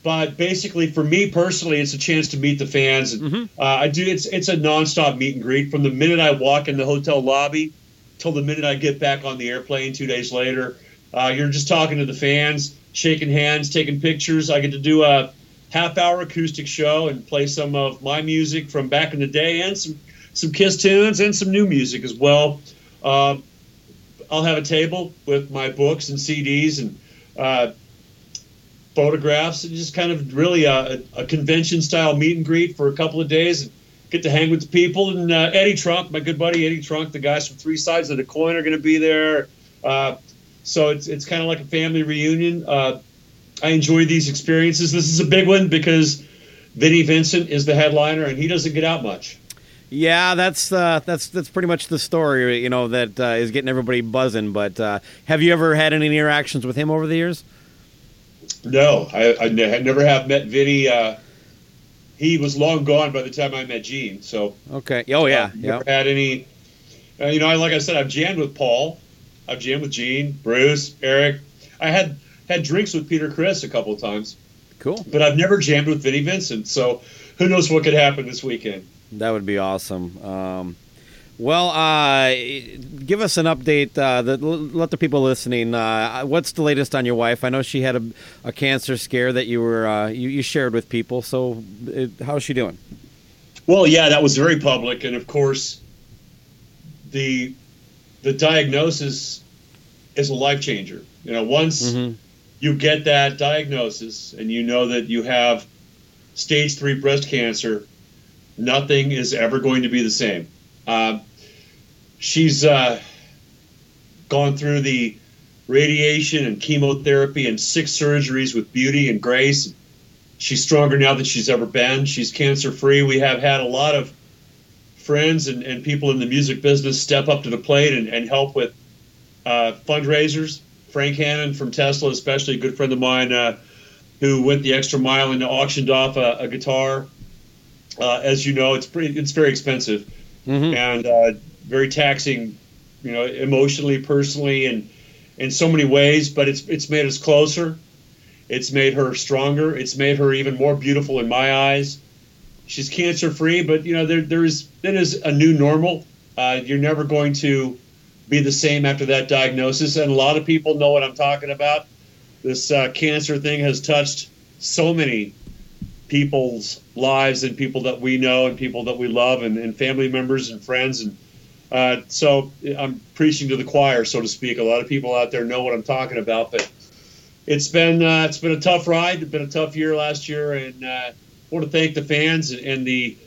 but basically, for me personally, it's a chance to meet the fans. And uh, I do. It's it's a nonstop meet and greet from the minute I walk in the hotel lobby till the minute I get back on the airplane two days later. Uh, you're just talking to the fans, shaking hands, taking pictures. I get to do a half hour acoustic show and play some of my music from back in the day and some some Kiss tunes and some new music as well. Uh, I'll have a table with my books and CDs and uh, photographs and just kind of really a, a convention style meet and greet for a couple of days get to hang with the people. And uh, Eddie Trunk, my good buddy Eddie Trunk, the guys from Three Sides of the Coin are going to be there. Uh, so it's it's kind of like a family reunion. Uh, I enjoy these experiences. This is a big one because Vinnie Vincent is the headliner and he doesn't get out much. Yeah, that's uh, that's that's pretty much the story, you know, that uh, is getting everybody buzzing. But uh, have you ever had any interactions with him over the years? No, I, I ne- never have met Vinny. Uh, he was long gone by the time I met Gene. So Okay. Oh yeah. uh, yeah. never had any. Uh, you know, I- like I said, I've jammed with Paul. I've jammed with Gene, Bruce, Eric. I had had drinks with Peter Criss a couple of times, Cool. but I've never jammed with Vinnie Vincent. So who knows what could happen this weekend? That would be awesome. Um, well, uh, give us an update. Uh, the, let the people listening. Uh, what's the latest on your wife? I know she had a, a cancer scare that you were uh, you, you shared with people. So, uh, how's she doing? Well, yeah, that was very public, and of course, the the diagnosis is a life changer. You know, once Mhm. you get that diagnosis and you know that you have stage three breast cancer, nothing is ever going to be the same. Uh, she's uh, gone through the radiation and chemotherapy and six surgeries with beauty and grace. She's stronger now than she's ever been. She's cancer free. We have had a lot of friends and, and people in the music business step up to the plate and, and help with uh, fundraisers. Frank Hannon from Tesla, especially a good friend of mine, uh, who went the extra mile and auctioned off a, a guitar. Uh, as you know, it's pretty, it's very expensive Mhm. and uh, very taxing, you know, emotionally, personally, and in so many ways. But it's it's made us closer. It's made her stronger. It's made her even more beautiful in my eyes. She's cancer free, but you know there there is there is a new normal. Uh, you're never going to be the same after that diagnosis, and a lot of people know what I'm talking about. This uh, cancer thing has touched so many people's lives and people that we know and people that we love and, and family members and friends and uh, so I'm preaching to the choir, so to speak. A lot of people out there know what I'm talking about, but it's been uh, it's been a tough ride. It's been a tough year last year, and uh, want to thank the fans and, and the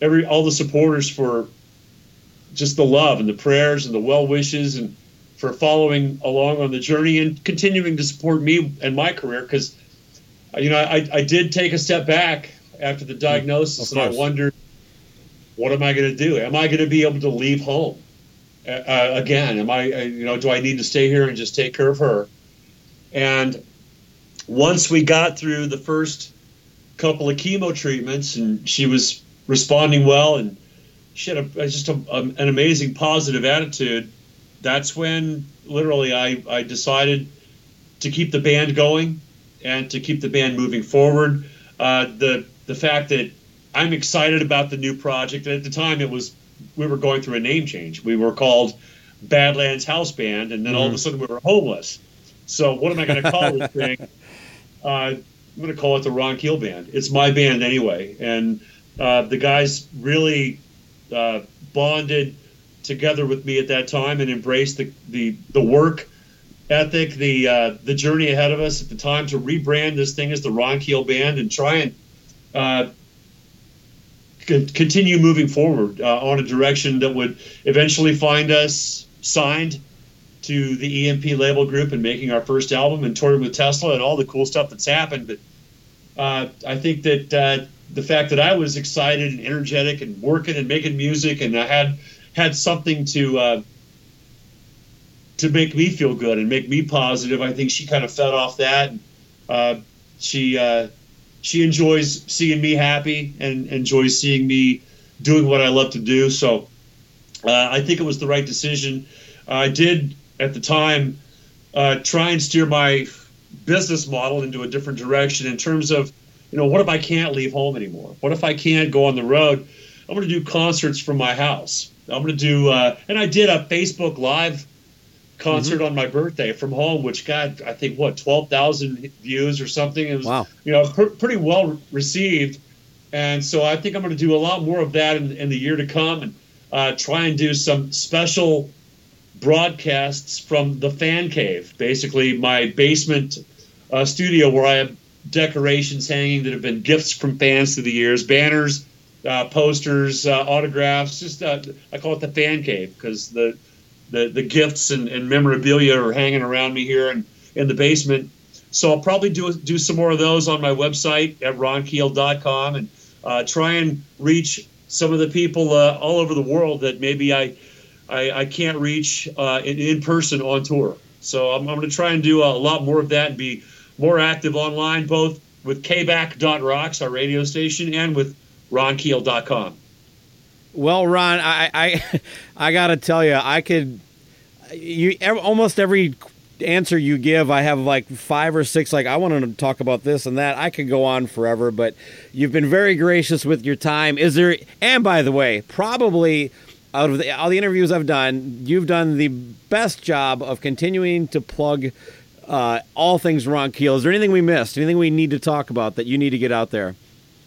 every all the supporters for just the love and the prayers and the well wishes and for following along on the journey and continuing to support me and my career because you know I, I did take a step back after the diagnosis and I wondered what am I going to do? Am I going to be able to leave home uh, uh, again? Am I, uh, you know, do I need to stay here and just take care of her? And once we got through the first couple of chemo treatments and she was responding well and she had a, just a, um, an amazing positive attitude, that's when literally I, I decided to keep the band going and to keep the band moving forward. Uh, the the fact that I'm excited about the new project. At the time, it was we were going through a name change. We were called Badlands House Band, and then all of a sudden we were homeless. So what am I going to call this thing? Uh, I'm going to call it the Ron Keel Band. It's my band anyway, and uh, the guys really uh, bonded together with me at that time and embraced the the, the work ethic, the uh, the journey ahead of us at the time to rebrand this thing as the Ron Keel Band and try and continue moving forward uh, on a direction that would eventually find us signed to the EMP label group and making our first album and touring with Tesla and all the cool stuff that's happened. But uh, I think that uh, the fact that I was excited and energetic and working and making music and I had had something to uh, to make me feel good and make me positive. I think she kind of fed off that. Uh, she uh, she enjoys seeing me happy and enjoys seeing me doing what I love to do. So uh, I think it was the right decision. I did at the time uh, try and steer my business model into a different direction in terms of, you know, what if I can't leave home anymore? What if I can't go on the road? I'm going to do concerts from my house. I'm going to do, uh, and I did a Facebook Live concert on my birthday from home, which got, I think, what, 12,000 views or something. It was, Wow. you know, pr- pretty well received. And so I think I'm going to do a lot more of that in, in the year to come and uh, try and do some special broadcasts from the fan cave, basically my basement uh, studio where I have decorations hanging that have been gifts from fans through the years, banners, uh, posters, uh, autographs. Just uh, I call it the fan cave because the, the the gifts and, and memorabilia are hanging around me here and in the basement. So I'll probably do do some more of those on my website at ronkeel.com and uh, try and reach some of the people uh, all over the world that maybe I I, I can't reach uh, in, in person on tour. So I'm, I'm going to try and do a lot more of that and be more active online, both with kback.rocks, our radio station, and with ronkeel.com. Well, Ron, I I, I got to tell you, I could you almost every answer you give, I have like five or six. Like I want to talk about this and that. I could go on forever, but you've been very gracious with your time. Is there? And by the way, probably out of the, all the interviews I've done, you've done the best job of continuing to plug uh, all things Ron Keel. Is there anything we missed? Anything we need to talk about that you need to get out there?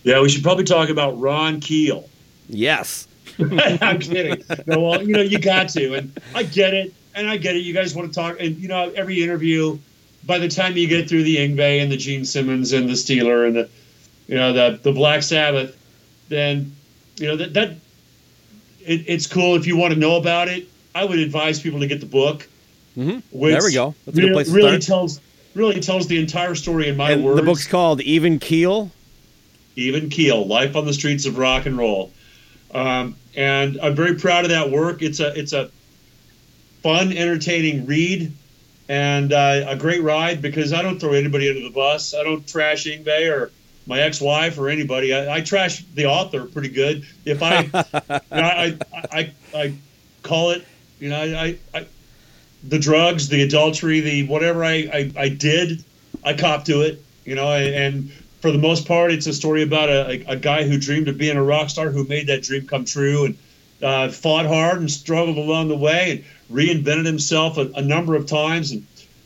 Yeah, we should probably talk about Ron Keel. Yes. I'm kidding. No, well, you know, you got to, and I get it, and I get it. You guys want to talk, and you know, every interview, by the time you get through the Yngwie and the Gene Simmons and the Steeler and the, you know, the the Black Sabbath, then, you know, that that it, it's cool if you want to know about it. I would advise people to get the book. Mhm. which There we go. That's a good really, to start. tells really tells the entire story in my And words. the book's called Even Keel. Even Keel, Life on the Streets of Rock and Roll. Um, and I'm very proud of that work. It's a it's a fun, entertaining read and uh, a great ride because I don't throw anybody under the bus. I don't trash Yngwie or my ex-wife or anybody. I, I trash the author pretty good. If I, you know, I, I, I, I call it, you know, I, I, the drugs, the adultery, the whatever I, I, I did, I cop to it, you know, and for the most part, it's a story about a, a, guy who dreamed of being a rock star who made that dream come true and uh, fought hard and struggled along the way and reinvented himself a, a number of times. And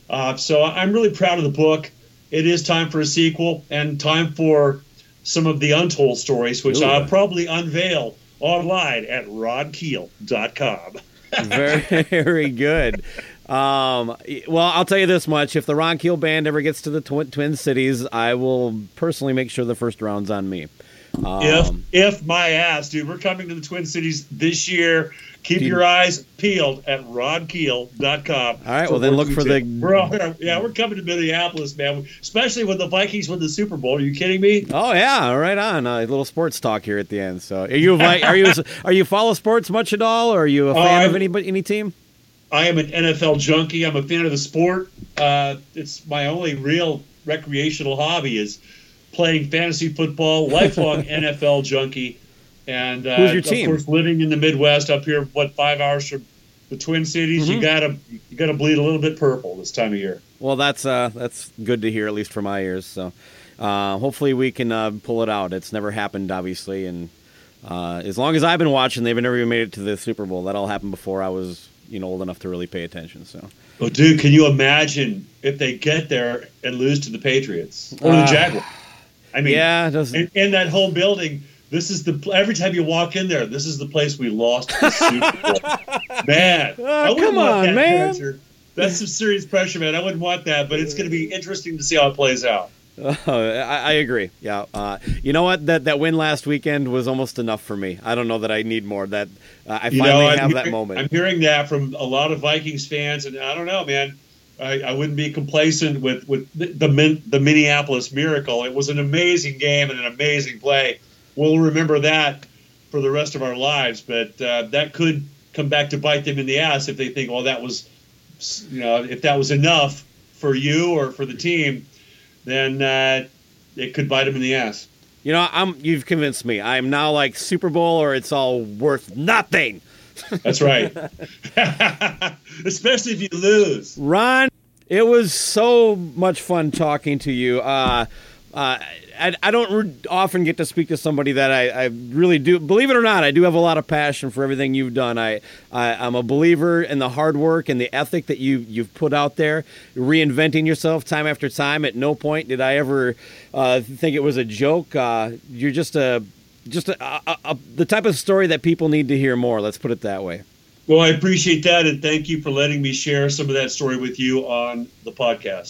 uh, so I'm really proud of the book. It is time for a sequel and time for some of the untold stories, which Ooh. I'll probably unveil online at ronkeel.com. Very, very good. Um, well, I'll tell you this much: if the Ron Keel band ever gets to the tw- Twin Cities, I will personally make sure the first round's on me. Um, if if my ass, dude, we're coming to the Twin Cities this year. Keep your eyes peeled at ronkeel.com. All right, well, then look for the- We're all, yeah, we're coming to Minneapolis, man. Especially when the Vikings win the Super Bowl. Are you kidding me? Oh yeah, right on. A little sports talk here at the end. So, are you like, are you are you follow sports much at all, or are you a fan of any any team? I am an NFL junkie. I'm a fan of the sport. Uh, it's my only real recreational hobby is playing fantasy football. Lifelong NFL junkie. And uh, Who's your of team? course, living in the Midwest up here, what five hours from the Twin Cities, Mm-hmm. you gotta you gotta bleed a little bit purple this time of year. Well, that's uh, that's good to hear, at least for my ears. So, uh, hopefully, we can uh, pull it out. It's never happened, obviously, and uh, as long as I've been watching, they've never even made it to the Super Bowl. That all happened before I was, you know, old enough to really pay attention. So, Oh, dude, can you imagine if they get there and lose to the Patriots or the Ah. Jaguars? I mean, yeah, doesn't. in, in that whole building, this is the every time you walk in there, this is the place we lost the Super Bowl. man, I come want on, that man. pressure. That's some serious pressure, man. I wouldn't want that, but it's going to be interesting to see how it plays out. Oh, I, I agree. Yeah. Uh, you know what? That that win last weekend was almost enough for me. I don't know that I need more. That uh, I You finally know, have that moment. I'm hearing that from a lot of Vikings fans, and I don't know, man. I, I wouldn't be complacent with with the the, Min, the Minneapolis Miracle. It was an amazing game and an amazing play. We'll remember that for the rest of our lives. But uh, that could come back to bite them in the ass if they think, well, that was, you know, if that was enough for you or for the team, then uh, it could bite them in the ass. you know, I'm. You've convinced me. I'm now like Super Bowl, or it's all worth nothing. That's right. Especially if you lose. Ron, it was so much fun talking to you. Uh, uh, I, I don't re- often get to speak to somebody that I, I really do. Believe it or not, I do have a lot of passion for everything you've done. I, I I'm a believer in the hard work and the ethic that you you've put out there, reinventing yourself time after time. At no point did I ever uh, think it was a joke. Uh, you're just a just a, a, a, the type of story that people need to hear more. Let's put it that way. Well, I appreciate that, and thank you for letting me share some of that story with you on the podcast.